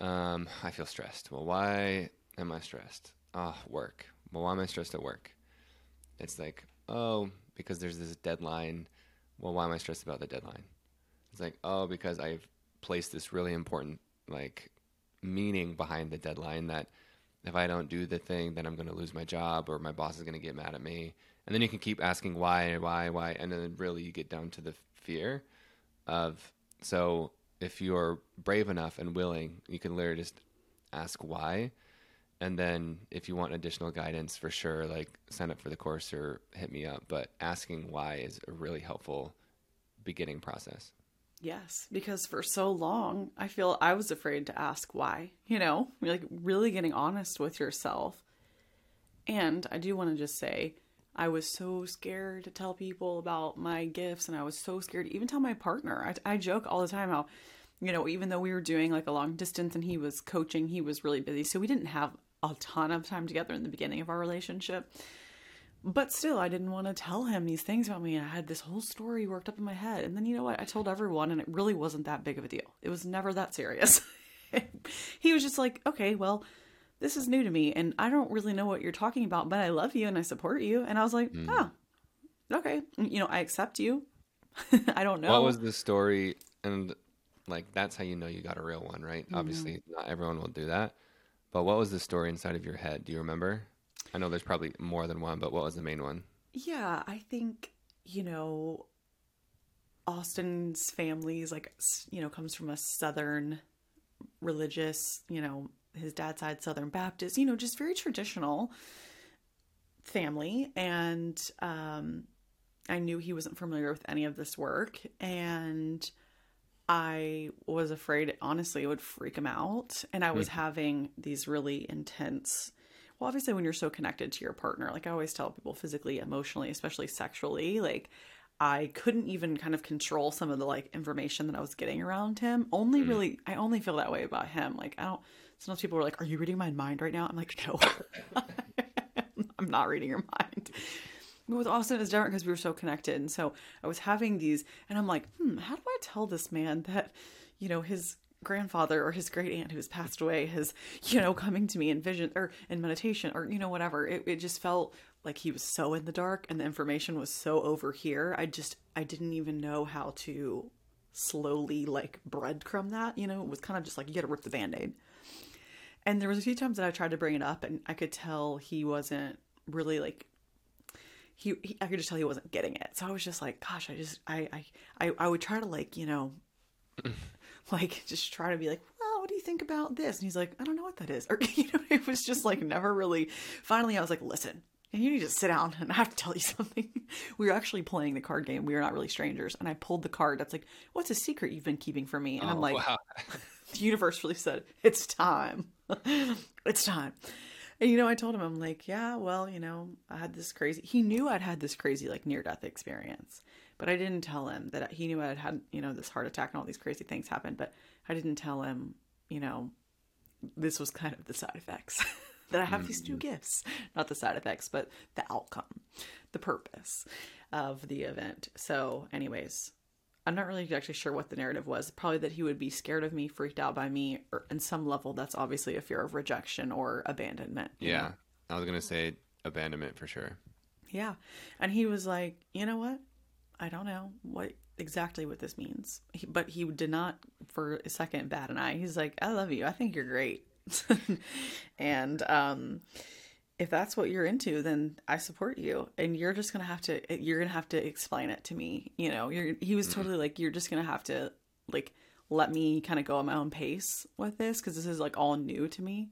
Um, I feel stressed. Well, why am I stressed? Ah, oh, work. Well, why am I stressed at work? It's like oh because there's this deadline. Well, why am I stressed about the deadline? It's like oh because I've placed this really important like meaning behind the deadline that if I don't do the thing, then I'm going to lose my job or my boss is going to get mad at me. And then you can keep asking why, why, why, and then really you get down to the fear of. So if you're brave enough and willing, you can literally just ask why. And then if you want additional guidance, for sure, like sign up for the course or hit me up. But asking why is a really helpful beginning process. Yes, because for so long, I feel I was afraid to ask why, you know, like really getting honest with yourself. And I do want to just say, I was so scared to tell people about my gifts, and I was so scared to even tell my partner. I, I joke all the time how, you know, even though we were doing like a long distance and he was coaching, he was really busy. So we didn't have a ton of time together in the beginning of our relationship. But still, I didn't want to tell him these things about me. I had this whole story worked up in my head. And then, you know what? I told everyone, and it really wasn't that big of a deal. It was never that serious. he was just like, okay, well, this is new to me, and I don't really know what you're talking about, but I love you and I support you. And I was like, mm. oh, okay. You know, I accept you. I don't know. What was the story? And like, that's how you know you got a real one, right? Mm-hmm. Obviously, not everyone will do that. But what was the story inside of your head? Do you remember? I know there's probably more than one, but what was the main one? Yeah, I think, you know, Austin's family is like, you know, comes from a Southern religious, you know, his dad's side Southern Baptist, you know, just very traditional family. And um, I knew he wasn't familiar with any of this work. And I was afraid, honestly, it would freak him out. And I was mm-hmm. having these really intense well obviously when you're so connected to your partner like i always tell people physically emotionally especially sexually like i couldn't even kind of control some of the like information that i was getting around him only mm. really i only feel that way about him like i don't sometimes people are like are you reading my mind right now i'm like no i'm not reading your mind but with Austin, it's different because we were so connected. And so I was having these, and I'm like, hmm, how do I tell this man that, you know, his grandfather or his great aunt who's passed away has, you know, coming to me in vision or in meditation or, you know, whatever. It, it just felt like he was so in the dark and the information was so over here. I just, I didn't even know how to slowly like breadcrumb that, you know, it was kind of just like, you got to rip the band aid. And there was a few times that I tried to bring it up and I could tell he wasn't really like he, he, I could just tell he wasn't getting it. So I was just like, gosh, I just I I I, I would try to like, you know, like just try to be like, well, what do you think about this? And he's like, I don't know what that is. Or, you know, it was just like never really. Finally, I was like, listen, and you need to sit down and I have to tell you something. we were actually playing the card game. We are not really strangers. And I pulled the card that's like, what's a secret you've been keeping from me? And oh, I'm like, wow. the universe really said, it's time. it's time. And you know, I told him, I'm like, yeah, well, you know, I had this crazy. He knew I'd had this crazy, like, near death experience. But I didn't tell him that he knew I had had, you know, this heart attack and all these crazy things happened. But I didn't tell him, you know, this was kind of the side effects that I have mm-hmm. these new gifts. Not the side effects, but the outcome, the purpose of the event. So, anyways, I'm not really actually sure what the narrative was. Probably that he would be scared of me, freaked out by me, or in some level, that's obviously a fear of rejection or abandonment. Yeah. know? I was gonna say abandonment for sure. Yeah. And he was like, you know what? I don't know what exactly what this means. He, but he did not for a second bat an eye. He's like, I love you. I think you're great. and um if that's what you're into, then I support you. And you're just gonna have to you're gonna have to explain it to me. You know, you're he was totally like, you're just gonna have to like let me kind of go at my own pace with this because this is like all new to me.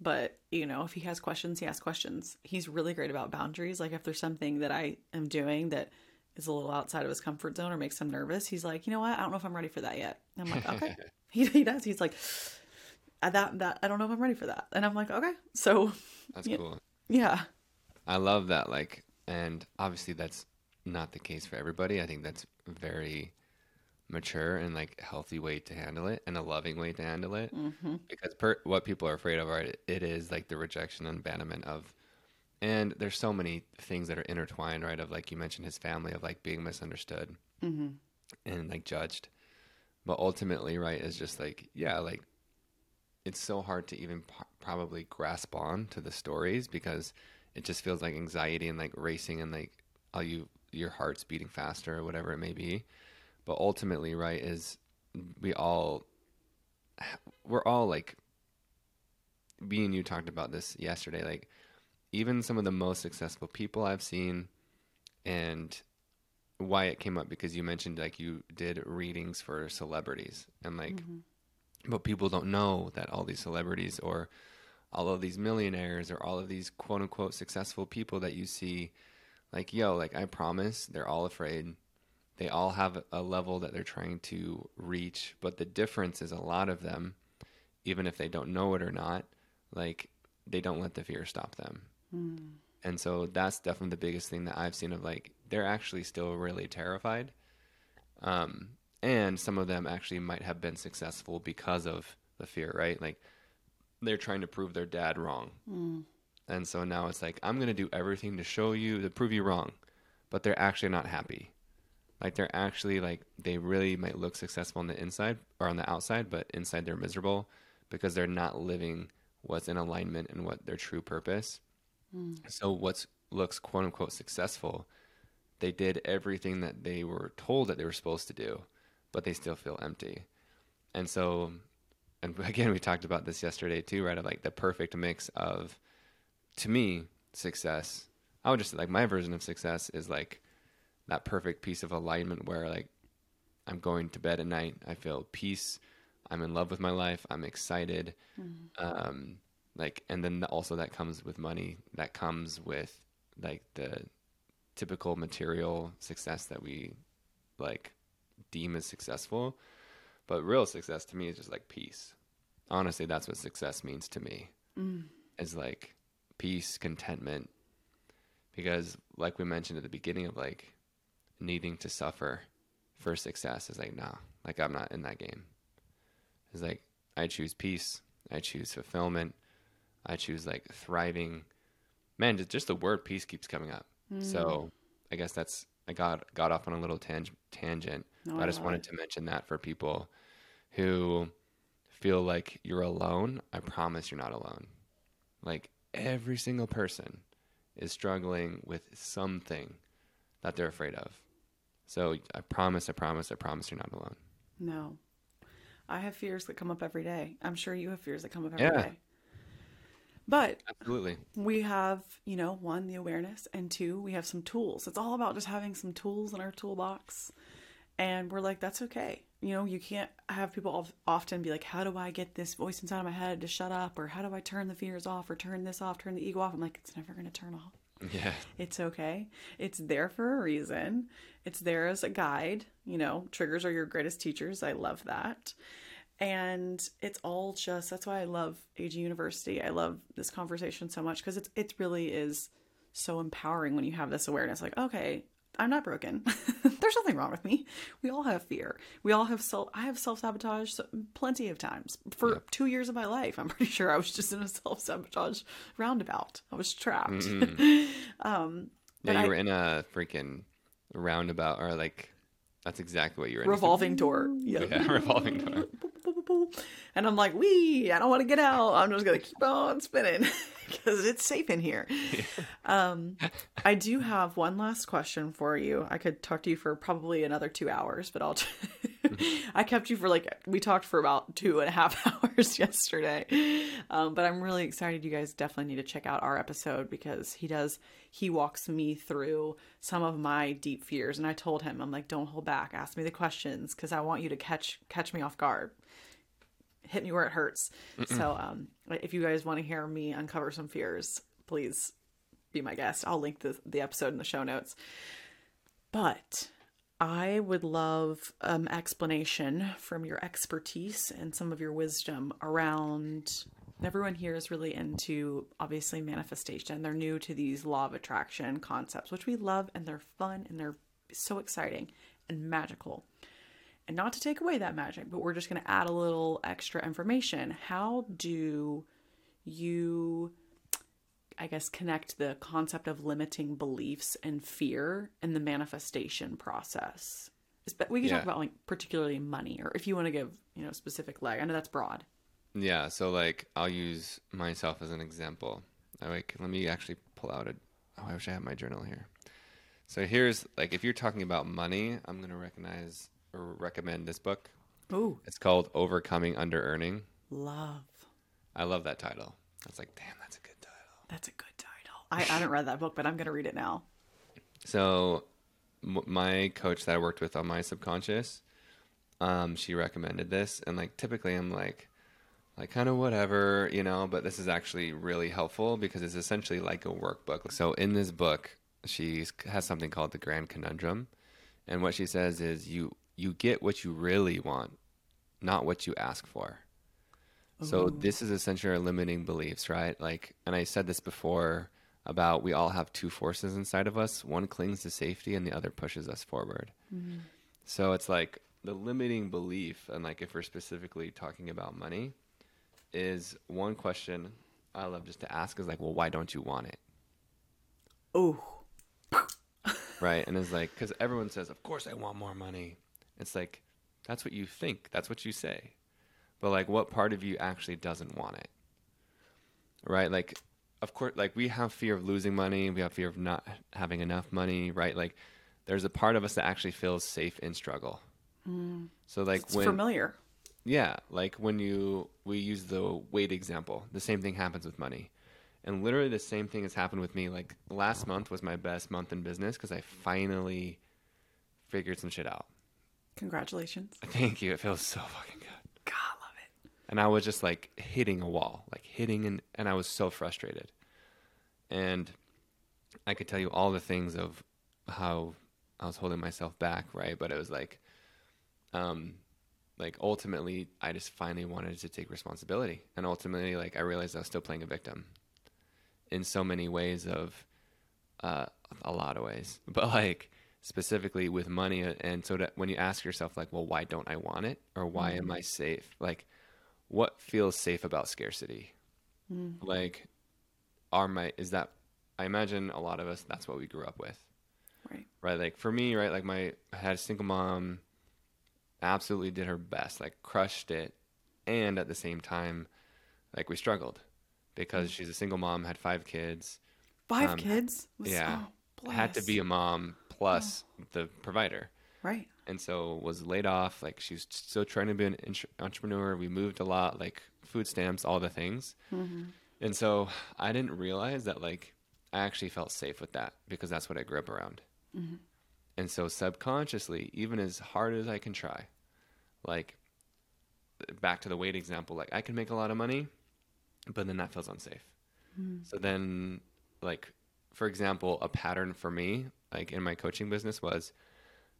But, you know, if he has questions, he has questions. He's really great about boundaries. Like, if there's something that I am doing that is a little outside of his comfort zone or makes him nervous, he's like, you know what? I don't know if I'm ready for that yet. And I'm like, okay. he, he does. He's like, "Uh, that, that, I don't know if I'm ready for that. And I'm like, okay. So, That's Yeah. cool. yeah. I love that. Like, and obviously that's not the case for everybody. I think that's very mature and like healthy way to handle it and a loving way to handle it. Mm-hmm. Because per, what people are afraid of, right? It is like the rejection and abandonment of, and there's so many things that are intertwined, right? Of like you mentioned his family of like being misunderstood Mm-hmm. and like judged, but ultimately, right, is just like yeah, like it's so hard to even p- probably grasp on to the stories because it just feels like anxiety and like racing and like all you your heart's beating faster or whatever it may be but ultimately right is we all we're all like me and you talked about this yesterday like even some of the most successful people i've seen and why it came up because you mentioned like you did readings for celebrities and like mm-hmm. but people don't know that all these celebrities or all of these millionaires or all of these quote unquote successful people that you see like yo like i promise they're all afraid. They all have a level that they're trying to reach but the difference is a lot of them even if they don't know it or not like they don't let the fear stop them and so that's definitely the biggest thing that i've seen of like they're actually still really terrified. Um, and some of them actually might have been successful because of the fear right? Like they're trying to prove their dad wrong. And so now it's like i'm going to do everything to show you to prove you wrong. But they're actually not happy. Like they're actually like they really might look successful on the inside or on the outside but inside they're miserable because they're not living what's in alignment and what their true purpose so what's looks quote unquote successful they did everything that they were told that they were supposed to do but they still feel empty. And so and again we talked about this yesterday too right of like the perfect mix of to me success. I would just say like my version of success is like that perfect piece of alignment where like i'm going to bed at night i feel peace i'm in love with my life i'm excited. Um like and then also that comes with money. That comes with like the typical material success that we like deem as successful. But real success to me is just like peace. Honestly that's what success means to me mm. is like peace contentment. Because like we mentioned at the beginning of like needing to suffer for success is like nah like i'm not in that game. It's like i choose peace. I choose fulfillment i choose like thriving man just, just the word peace keeps coming up so mm. i guess that's i got got off on a little tang- tangent oh, but i just wanted it. to mention that for people who feel like you're alone i promise you're not alone like every single person is struggling with something that they're afraid of. So I promise, I promise, I promise you're not alone. No. I have fears that come up every day. I'm sure you have fears that come up every day. But Absolutely. we have, you know, one, the awareness, and two, we have some tools. It's all about just having some tools in our toolbox. And we're like, that's okay. You know, you can't have people often be like, how do I get this voice inside of my head to shut up? Or how do I turn the fears off? Or turn this off, turn the ego off? I'm like, it's never going to turn off. Yeah. It's okay. It's there for a reason. It's there as a guide. You know, triggers are your greatest teachers. I love that. And it's all just that's why I love AG University. I love this conversation so much because it's it really is so empowering when you have this awareness like, okay, I'm not broken. There's nothing wrong with me. We all have fear. We all have self I have self-sabotage so, plenty of times. For Yep. 2 years of my life, I'm pretty sure I was just in a self-sabotage roundabout. I was trapped. um Yeah, you I- were in a freaking roundabout or like That's exactly what you're in. revolving door. Yeah. Yeah, revolving door. And I'm like, wee, I don't want to get out. I'm just going to keep on spinning because it's safe in here. Um, I do have one last question for you. I could talk to you for probably another two hours, but I'll. I kept you for like, we talked for about two and a half hours yesterday. Um, but I'm really excited. You guys definitely need to check out our episode because he does, he walks me through some of my deep fears. And I told him, I'm like, don't hold back. Ask me the questions because I want you to catch catch me off guard hit me where it hurts. So, um, if you guys want to hear me uncover some fears, please be my guest. I'll link the the episode in the show notes. But I would love um, explanation from your expertise and some of your wisdom around. Everyone here is really into obviously manifestation. They're new to these law of attraction concepts, which we love and they're fun and they're so exciting and magical and not to take away that magic, but we're just going to add a little extra information. How do you, I guess, connect the concept of limiting beliefs and fear in the manifestation process? We can Yeah. talk about like particularly money, or if you want to give you know specific leg. I know that's broad. Yeah, so like I'll use myself as an example. I like let me actually pull out a oh I wish I had my journal here. So here's like if you're talking about money, I'm gonna recognize recommend this book. Ooh, It's called Overcoming Under Earning. love. I love that title. It's like, damn, that's a good title. That's a good title. I, I haven't read that book, but I'm going to read it now. So, m- my coach that I worked with on my subconscious, um, she recommended this, and like typically I'm like, like kind of whatever, you know. But this is actually really helpful because it's essentially like a workbook. So in this book, she has something called the Grand Conundrum, and what she says is you you get what you really want, not what you ask for. So this is essentially our limiting beliefs, right? Like, and I said this before about we all have two forces inside of us. One clings to safety, and the other pushes us forward. Mm-hmm. So it's like the limiting belief, and like if we're specifically talking about money, is one question I love just to ask is like, well, why don't you want it? Oh, right? And it's like, because everyone says, of course I want more money. It's like, that's what you think, that's what you say. But like, what part of you actually doesn't want it? Right? Like, of course, like we have fear of losing money, we have fear of not having enough money, right? Like, there's a part of us that actually feels safe in struggle. Mm. So like it's when familiar. yeah, like when you we use the weight example, the same thing happens with money. And literally the same thing has happened with me. Like last month was my best month in business because I finally figured some shit out. Congratulations. Thank you. It feels so fucking good. God, love it. And I was just like hitting a wall, like hitting and and I was so frustrated. And I could tell you all the things of how I was holding myself back, right? But it was like um like ultimately I just finally wanted to take responsibility. And ultimately like I realized I was still playing a victim in so many ways of uh a lot of ways. But like specifically with money uh, and so that when you ask yourself like, well, why don't I want it or why am mm-hmm. I safe? Like what feels safe about scarcity? Mm. Like are my is that I imagine a lot of us that's what we grew up with Right. right? Like for me, right? Like my I had a single mom, absolutely did her best, like crushed it, and at the same time, like we struggled because mm. she's a single mom, had five kids, Five Um, kids. Was- yeah, oh, had to be a mom plus oh. the provider, right. and so was laid off. Like she was still trying to be an entre- entrepreneur. We moved a lot, like food stamps, all the things, mm-hmm. and so I didn't realize that like I actually felt safe with that because that's what I grew up around. Mm-hmm. And so subconsciously, even as hard as I can try, like back to the weight example, like I can make a lot of money, but then that feels unsafe. Hmm. So then, like, for example, a pattern for me, like in my coaching business, was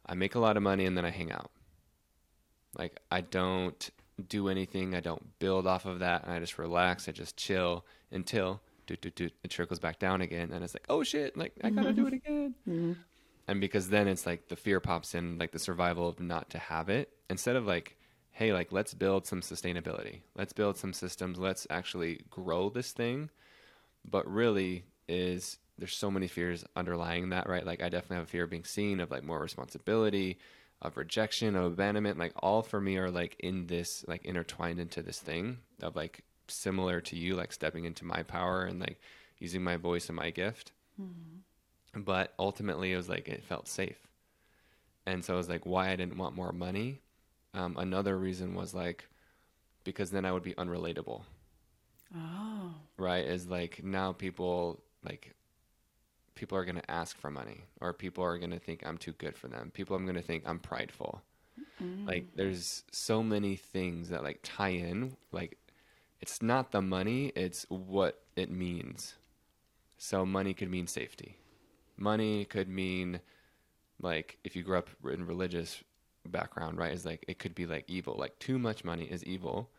I make a lot of money and then I hang out. Like, I don't do anything, I don't build off of that, and I just relax, I just chill until do, do, do, it trickles back down again. And it's like, oh shit, like, I gotta do it again. Mm-hmm. And because then it's like the fear pops in like the survival of not to have it. Instead of like hey like let's build some sustainability. Let's build some systems. Let's actually grow this thing. But really is there's so many fears underlying that right like i definitely have a fear of being seen of like more responsibility of rejection, of abandonment, like all for me are like in this, like intertwined into this thing of like similar to you, like stepping into my power and like using my voice and my gift. Mm-hmm. But ultimately, it was like it felt safe. And so it was like why I didn't want more money. Um, another reason was like because then I would be unrelatable. Oh. Right? Is like now people like people are going to ask for money or people are going to think I'm too good for them. People are going to think I'm prideful. Mm. Like there's so many things that like tie in like it's not the money, it's what it means. So money could mean safety. Money could mean like if you grew up in religious background, right? Is like it could be like evil. Like too much money is evil.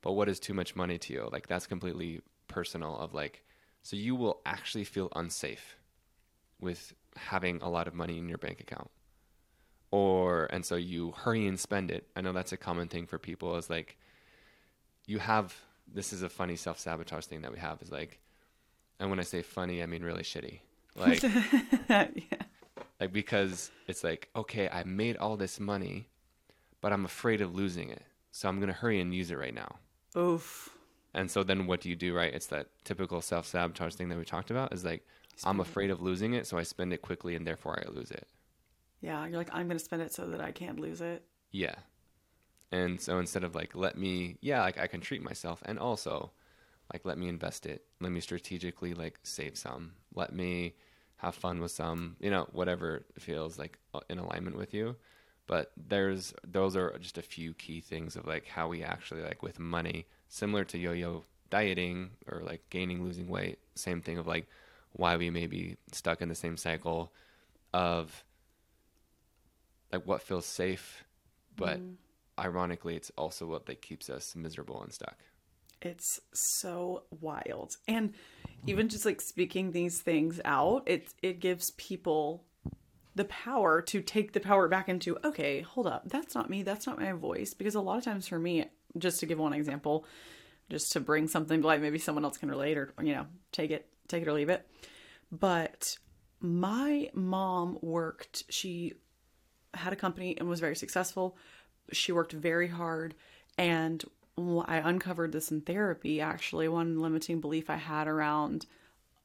But what is too much money to you? Like that's completely personal of like so you will actually feel unsafe with having a lot of money in your bank account. Or and so you hurry and spend it. I know that's a common thing for people is like you have this is a funny self sabotage thing that we have is like and when I say funny I mean really shitty. Like yeah. like because it's like, okay, I made all this money, but I'm afraid of losing it. So I'm gonna hurry and use it right now. Oof. And so then what do you do, right? It's that typical self sabotage thing that we talked about is like I'm afraid of losing it, so I spend it quickly and therefore I lose it. Yeah, you're like, I'm going to spend it so that I can't lose it. Yeah. And so instead of like, let me, yeah, like I can treat myself and also like, let me invest it. Let me strategically like save some. Let me have fun with some, you know, whatever feels like in alignment with you. But there's, those are just a few key things of like how we actually like with money, similar to yo yo dieting or like gaining, losing weight, same thing of like, why we may be stuck in the same cycle of like what feels safe, but mm. ironically, it's also what that keeps us miserable and stuck. It's so wild, and even just like speaking these things out, it it gives people the power to take the power back into okay, hold up, that's not me, that's not my voice. Because a lot of times for me, just to give one example, just to bring something to light, maybe someone else can relate or you know take it take it or leave it. But my mom worked, she had a company and was very successful. She worked very hard. And I uncovered this in therapy actually. One limiting belief I had around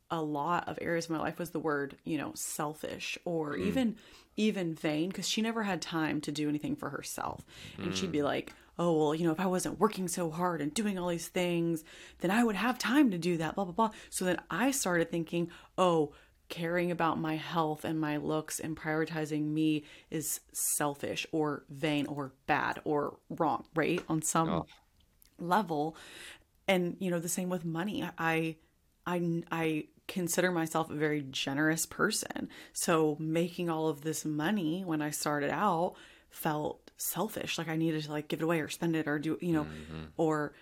a lot of areas of my life was the word, you know, selfish or mm. even even vain because she never had time to do anything for herself. And mm. she'd be mm. like, "Oh, well, you know, if I wasn't working so hard and doing all these things, then I would have time to do that, blah blah blah." So then I started thinking, "Oh, caring about my health and my looks and prioritizing me is selfish or vain or bad or wrong, right? On some oh. level." And, you know, the same with money. I I I consider myself a very generous person. So making all of this money when I started out felt selfish. Like I needed to like give it away or spend it or do, you know, mm-hmm. or,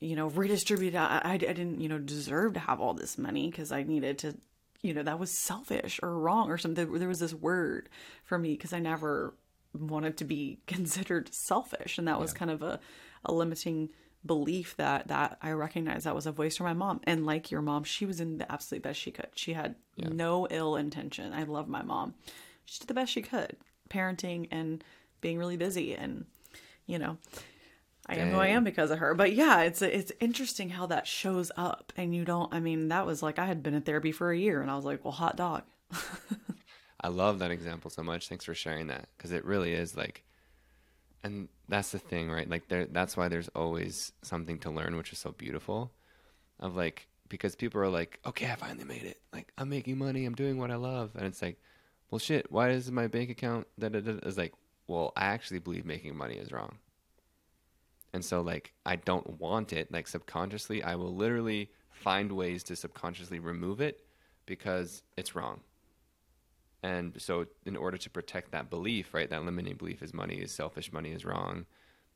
you know, redistribute. I, I, I didn't, you know, deserve to have all this money because I needed to, you know, that was selfish or wrong or something. There was this word for me because I never wanted to be considered selfish. And that was kind of a, a limiting belief that that I recognized that was a voice from my mom. And like your mom, she was in the absolute best she could. She had yeah. no ill intention. I love my mom. She did the best she could, parenting and being really busy. And you know, I Dang. am who I am because of her. But yeah, it's it's interesting how that shows up. And you don't. I mean, that was like I had been in therapy for a year, and I was like, well, hot dog. I love that example so much. Thanks for sharing that because it really is like and that's the thing, right? Like there that's why there's always something to learn, which is so beautiful. Of like because people are like, "Okay, I finally made it. Like I'm making money, I'm doing what I love." And it's like, "Well, shit, why is my bank account that is like, well, I actually believe making money is wrong." And so like I don't want it. Like subconsciously, I will literally find ways to subconsciously remove it because it's wrong. And so, in order to protect that belief, right, that limiting belief is money is selfish, money is wrong.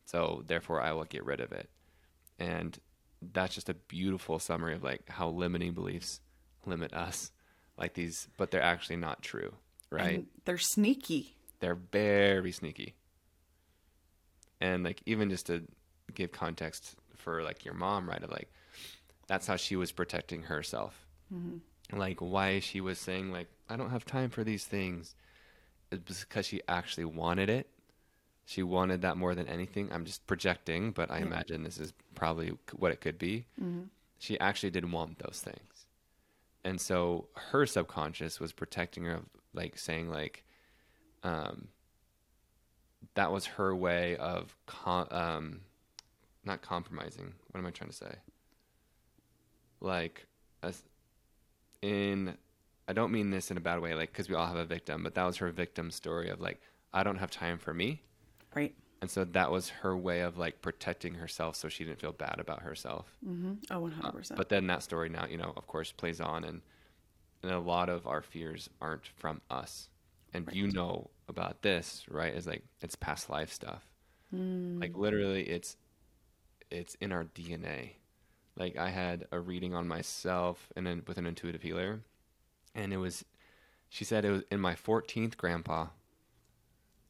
So, therefore, I will get rid of it. And that's just a beautiful summary of like how limiting beliefs limit us, like these, but they're actually not true, right? And they're sneaky. They're very sneaky. And like, even just to give context for like your mom, right, of like, that's how she was protecting herself. Mm-hmm like why she was saying like I don't have time for these things is because she actually wanted it she wanted that more than anything. I'm just projecting, but I imagine this is probably what it could be. She actually did want those things. And so her subconscious was protecting her of like saying like um that was her way of com- um not compromising. What am I trying to say? Like as in I don't mean this in a bad way like cuz we all have a victim, but that was her victim story of like I don't have time for me. Right. And so that was her way of like protecting herself so she didn't feel bad about herself. Mm-hmm. Oh, 100%. But then that story now, you know, of course, plays on, and, and a lot of our fears aren't from us. And you know about this, right? Is like it's past life stuff. Hmm. Like literally, it's it's in our DNA. Like I had a reading on myself, and then with an intuitive healer, and it was, she said it was in my 14th grandpa.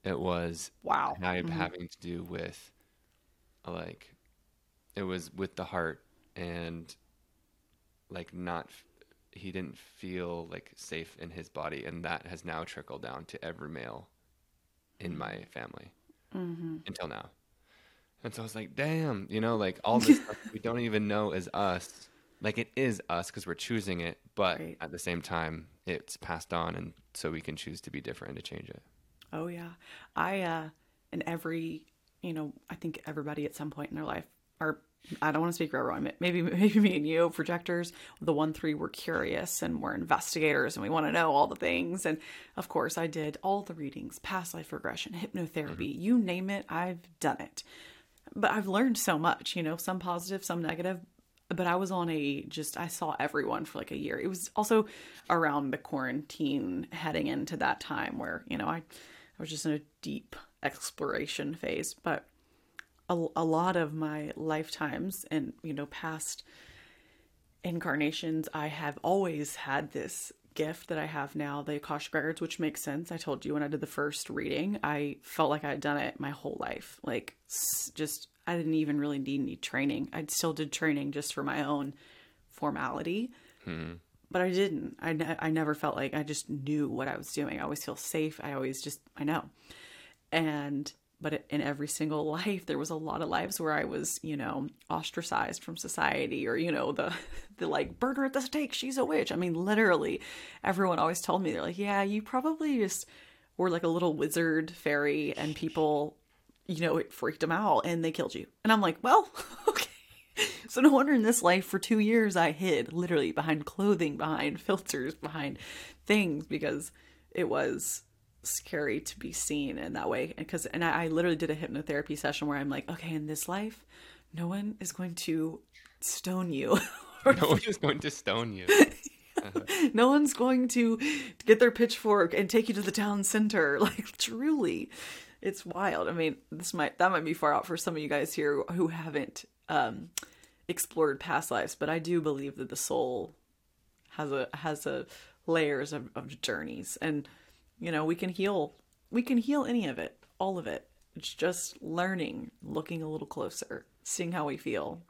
It was wow. had mm-hmm. having to do with like it was with the heart and like not he didn't feel like safe in his body and that has now trickled down to every male in my family until now. And so i was like damn you know like all this stuff we don't even know is us. Like it is us because we're choosing it but Right. at the same time it's passed on and so we can choose to be different and to change it. Oh yeah. I uh in every you know, I think everybody at some point in their life or I don't want to speak for everyone. Maybe maybe me and you, projectors, the one three we're curious and we're investigators and we want to know all the things. And of course I did all the readings, past life regression, hypnotherapy, mm-hmm. you name it, I've done it. But I've learned so much, you know, some positive, some negative. But I was on a just I saw everyone for like a year. It was also around the quarantine heading into that time where, you know, I I was just in a deep exploration phase, but a, a lot of my lifetimes and you know past incarnations i have always had this gift that i have now the akashic records which makes sense i told you when i did the first reading i felt like i had done it my whole life like just i didn't even really need any training i still did training just for my own formality hmm. but I didn't. I, ne- I never felt like I just knew what I was doing. I always feel safe. I always just, I know. And, but in every single life, there was a lot of lives where I was, you know, ostracized from society or, you know, the, the like, burn her at the stake. She's a witch. I mean, literally, everyone always told me, they're like, yeah, you probably just were like a little wizard fairy and people, you know, it freaked them out and they killed you. And I'm like, well, okay. So no wonder in this life for two years I hid literally behind clothing, behind filters, behind things because it was scary to be seen in that way. Because and I, I literally did a hypnotherapy session where I'm like, okay, in this life, no one is going to stone you. no one is going to stone you no one's going to get their pitchfork and take you to the town center. Like truly, it's wild. I mean, this might that might be far out for some of you guys here who haven't um, explored past lives, but I do believe that the soul has a has a layers of, of journeys, and you know we can heal we can heal any of it, all of it. It's just learning, looking a little closer, seeing how we feel.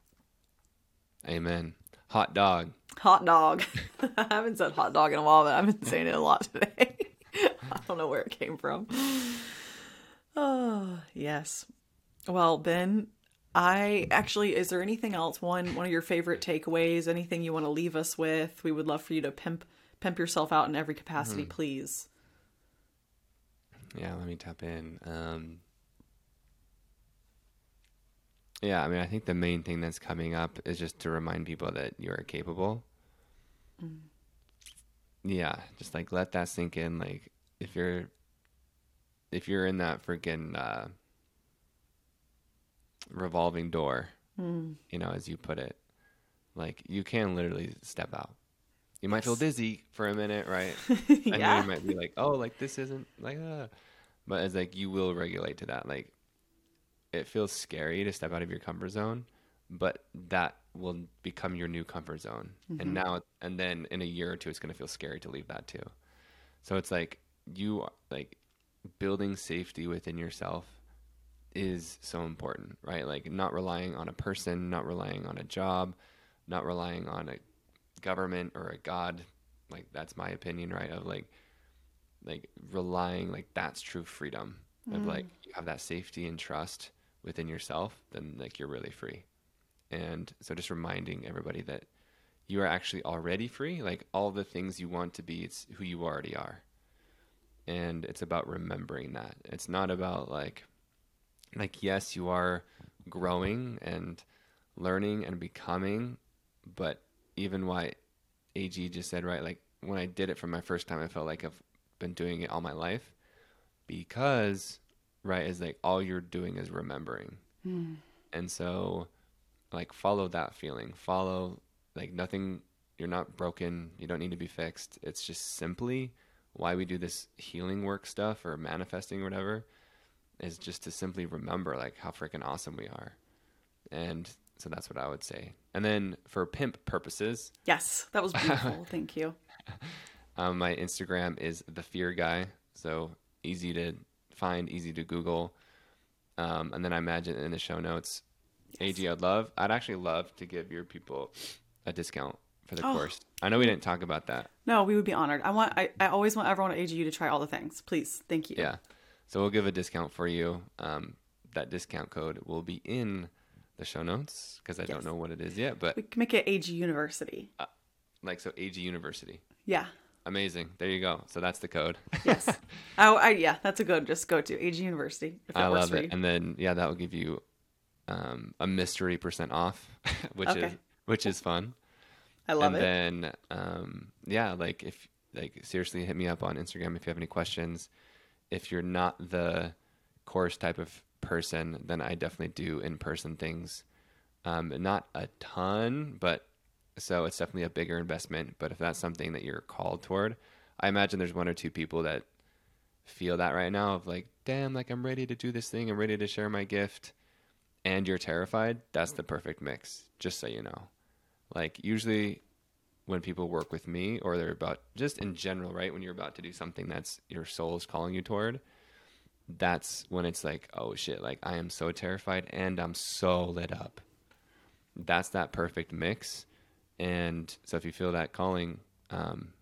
amen hot dog Hot dog. I haven't said hot dog in a while, but I've been saying it a lot today. I don't know where it came from. Oh, yes. Well, Ben, I actually is there anything else one one of your favorite takeaways, anything you want to leave us with? We would love for you to pimp pimp yourself out in every capacity, hmm. please. Yeah, let me tap in. Um, yeah, I mean, I think the main thing that's coming up is just to remind people that you're capable. Yeah, just like let that sink in. Like if you're, if you're in that freaking uh, revolving door, you know, as you put it, like you can literally step out. You might feel dizzy for a minute, right? And then Yeah. you might be like, oh, like this isn't like, uh. but it's like you will regulate to that. Like it feels scary to step out of your comfort zone, but that will become your new comfort zone. And now, and then in a year or two, it's going to feel scary to leave that too. So it's like you like building safety within yourself is so important, right? Like not relying on a person, not relying on a job, not relying on a government or a god. Like that's my opinion, right? Of like like relying like that's true freedom. of mm. like you have that safety and trust within yourself, then like you're really free. And so just reminding everybody that you are actually already free. Like all the things you want to be, it's who you already are. And it's about remembering that. It's not about like like yes, you are growing and learning and becoming, but even why AG just said right, like when I did it for my first time, I felt like I've been doing it all my life because right is like all you're doing is remembering. Hmm. And so like follow that feeling. Follow like nothing you're not broken, you don't need to be fixed. It's just simply why we do this healing work stuff or manifesting or whatever is just to simply remember like how freaking awesome we are. And so that's what I would say. And then for pimp purposes, Yes, that was beautiful. Thank you. um, my Instagram is the fear guy. So easy to find, easy to Google. Um, and then I imagine in the show notes, AG, I'd love, I'd actually love to give your people a discount for the Oh. course. I know we didn't talk about that. No, we would be honored. I want. I, I always want everyone at AGU to try all the things. Please, thank you. Yeah. So we'll give a discount for you. Um, that discount code will be in the show notes because I Yes. don't know what it is yet, but We can make it AG University. like, so AG University. Yeah. Amazing. There you go. So that's the code. Yes. oh, I, yeah. That's a good. Just go to AG University. If I love it. And then yeah, that will give you um, a mystery percent off, which is which is fun. I love and it. then um, yeah, like if like seriously hit me up on Instagram if you have any questions. If you're not the course type of person, then I definitely do in person things. Um, not a ton, but so it's definitely a bigger investment. But if that's something that you're called toward, I imagine there's one or two people that feel that right now of like, damn, like I'm ready to do this thing, I'm ready to share my gift, and you're terrified. That's the perfect mix, just so you know. Like usually when people work with me or they're about just in general, right? When you're about to do something that's your soul is calling you toward, that's when it's like, oh shit, like I am so terrified and I'm so lit up. That's that perfect mix. And so if you feel that calling, um,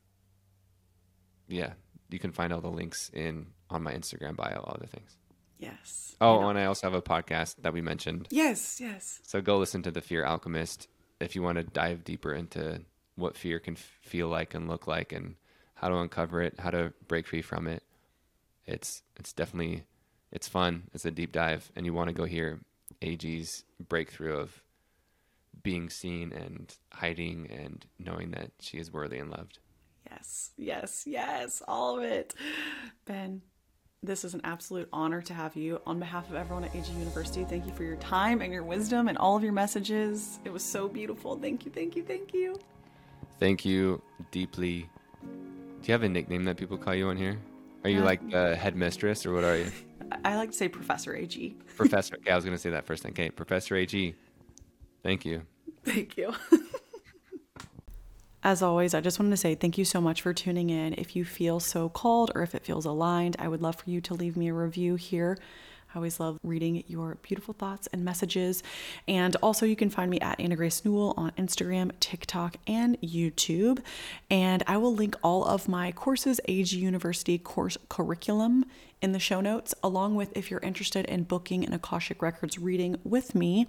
yeah, you can find all the links in on my Instagram bio, all the things. yes. Oh, I and I also have a podcast that we mentioned. Yes. Yes. So go listen to The Fear Alchemist if you want to dive deeper into what fear can feel like and look like and how to uncover it, how to break free from it. It's it's definitely it's fun. It's a deep dive and you want to go hear AG's breakthrough of being seen and hiding and knowing that she is worthy and loved. Yes. Yes. Yes. All of it. Ben, this is an absolute honor to have you. On behalf of everyone at AG University, thank you for your time and your wisdom and all of your messages. It was so beautiful. Thank you. Thank you. Thank you. Thank you deeply. Do you have a nickname that people call you on here? Are you like um, the headmistress or what are you? I like to say Professor AG. Professor. Okay, I was going to say that first thing. Okay, Professor AG. Thank you. Thank you. As always, I just wanted to say thank you so much for tuning in. If you feel so called or if it feels aligned, I would love for you to leave me a review here. I always love reading your beautiful thoughts and messages. And also, you can find me at Anna Grace Newell on Instagram, TikTok, and YouTube. And I will link all of my courses, AG University course curriculum, in the show notes, along with if you're interested in booking an Akashic Records reading with me.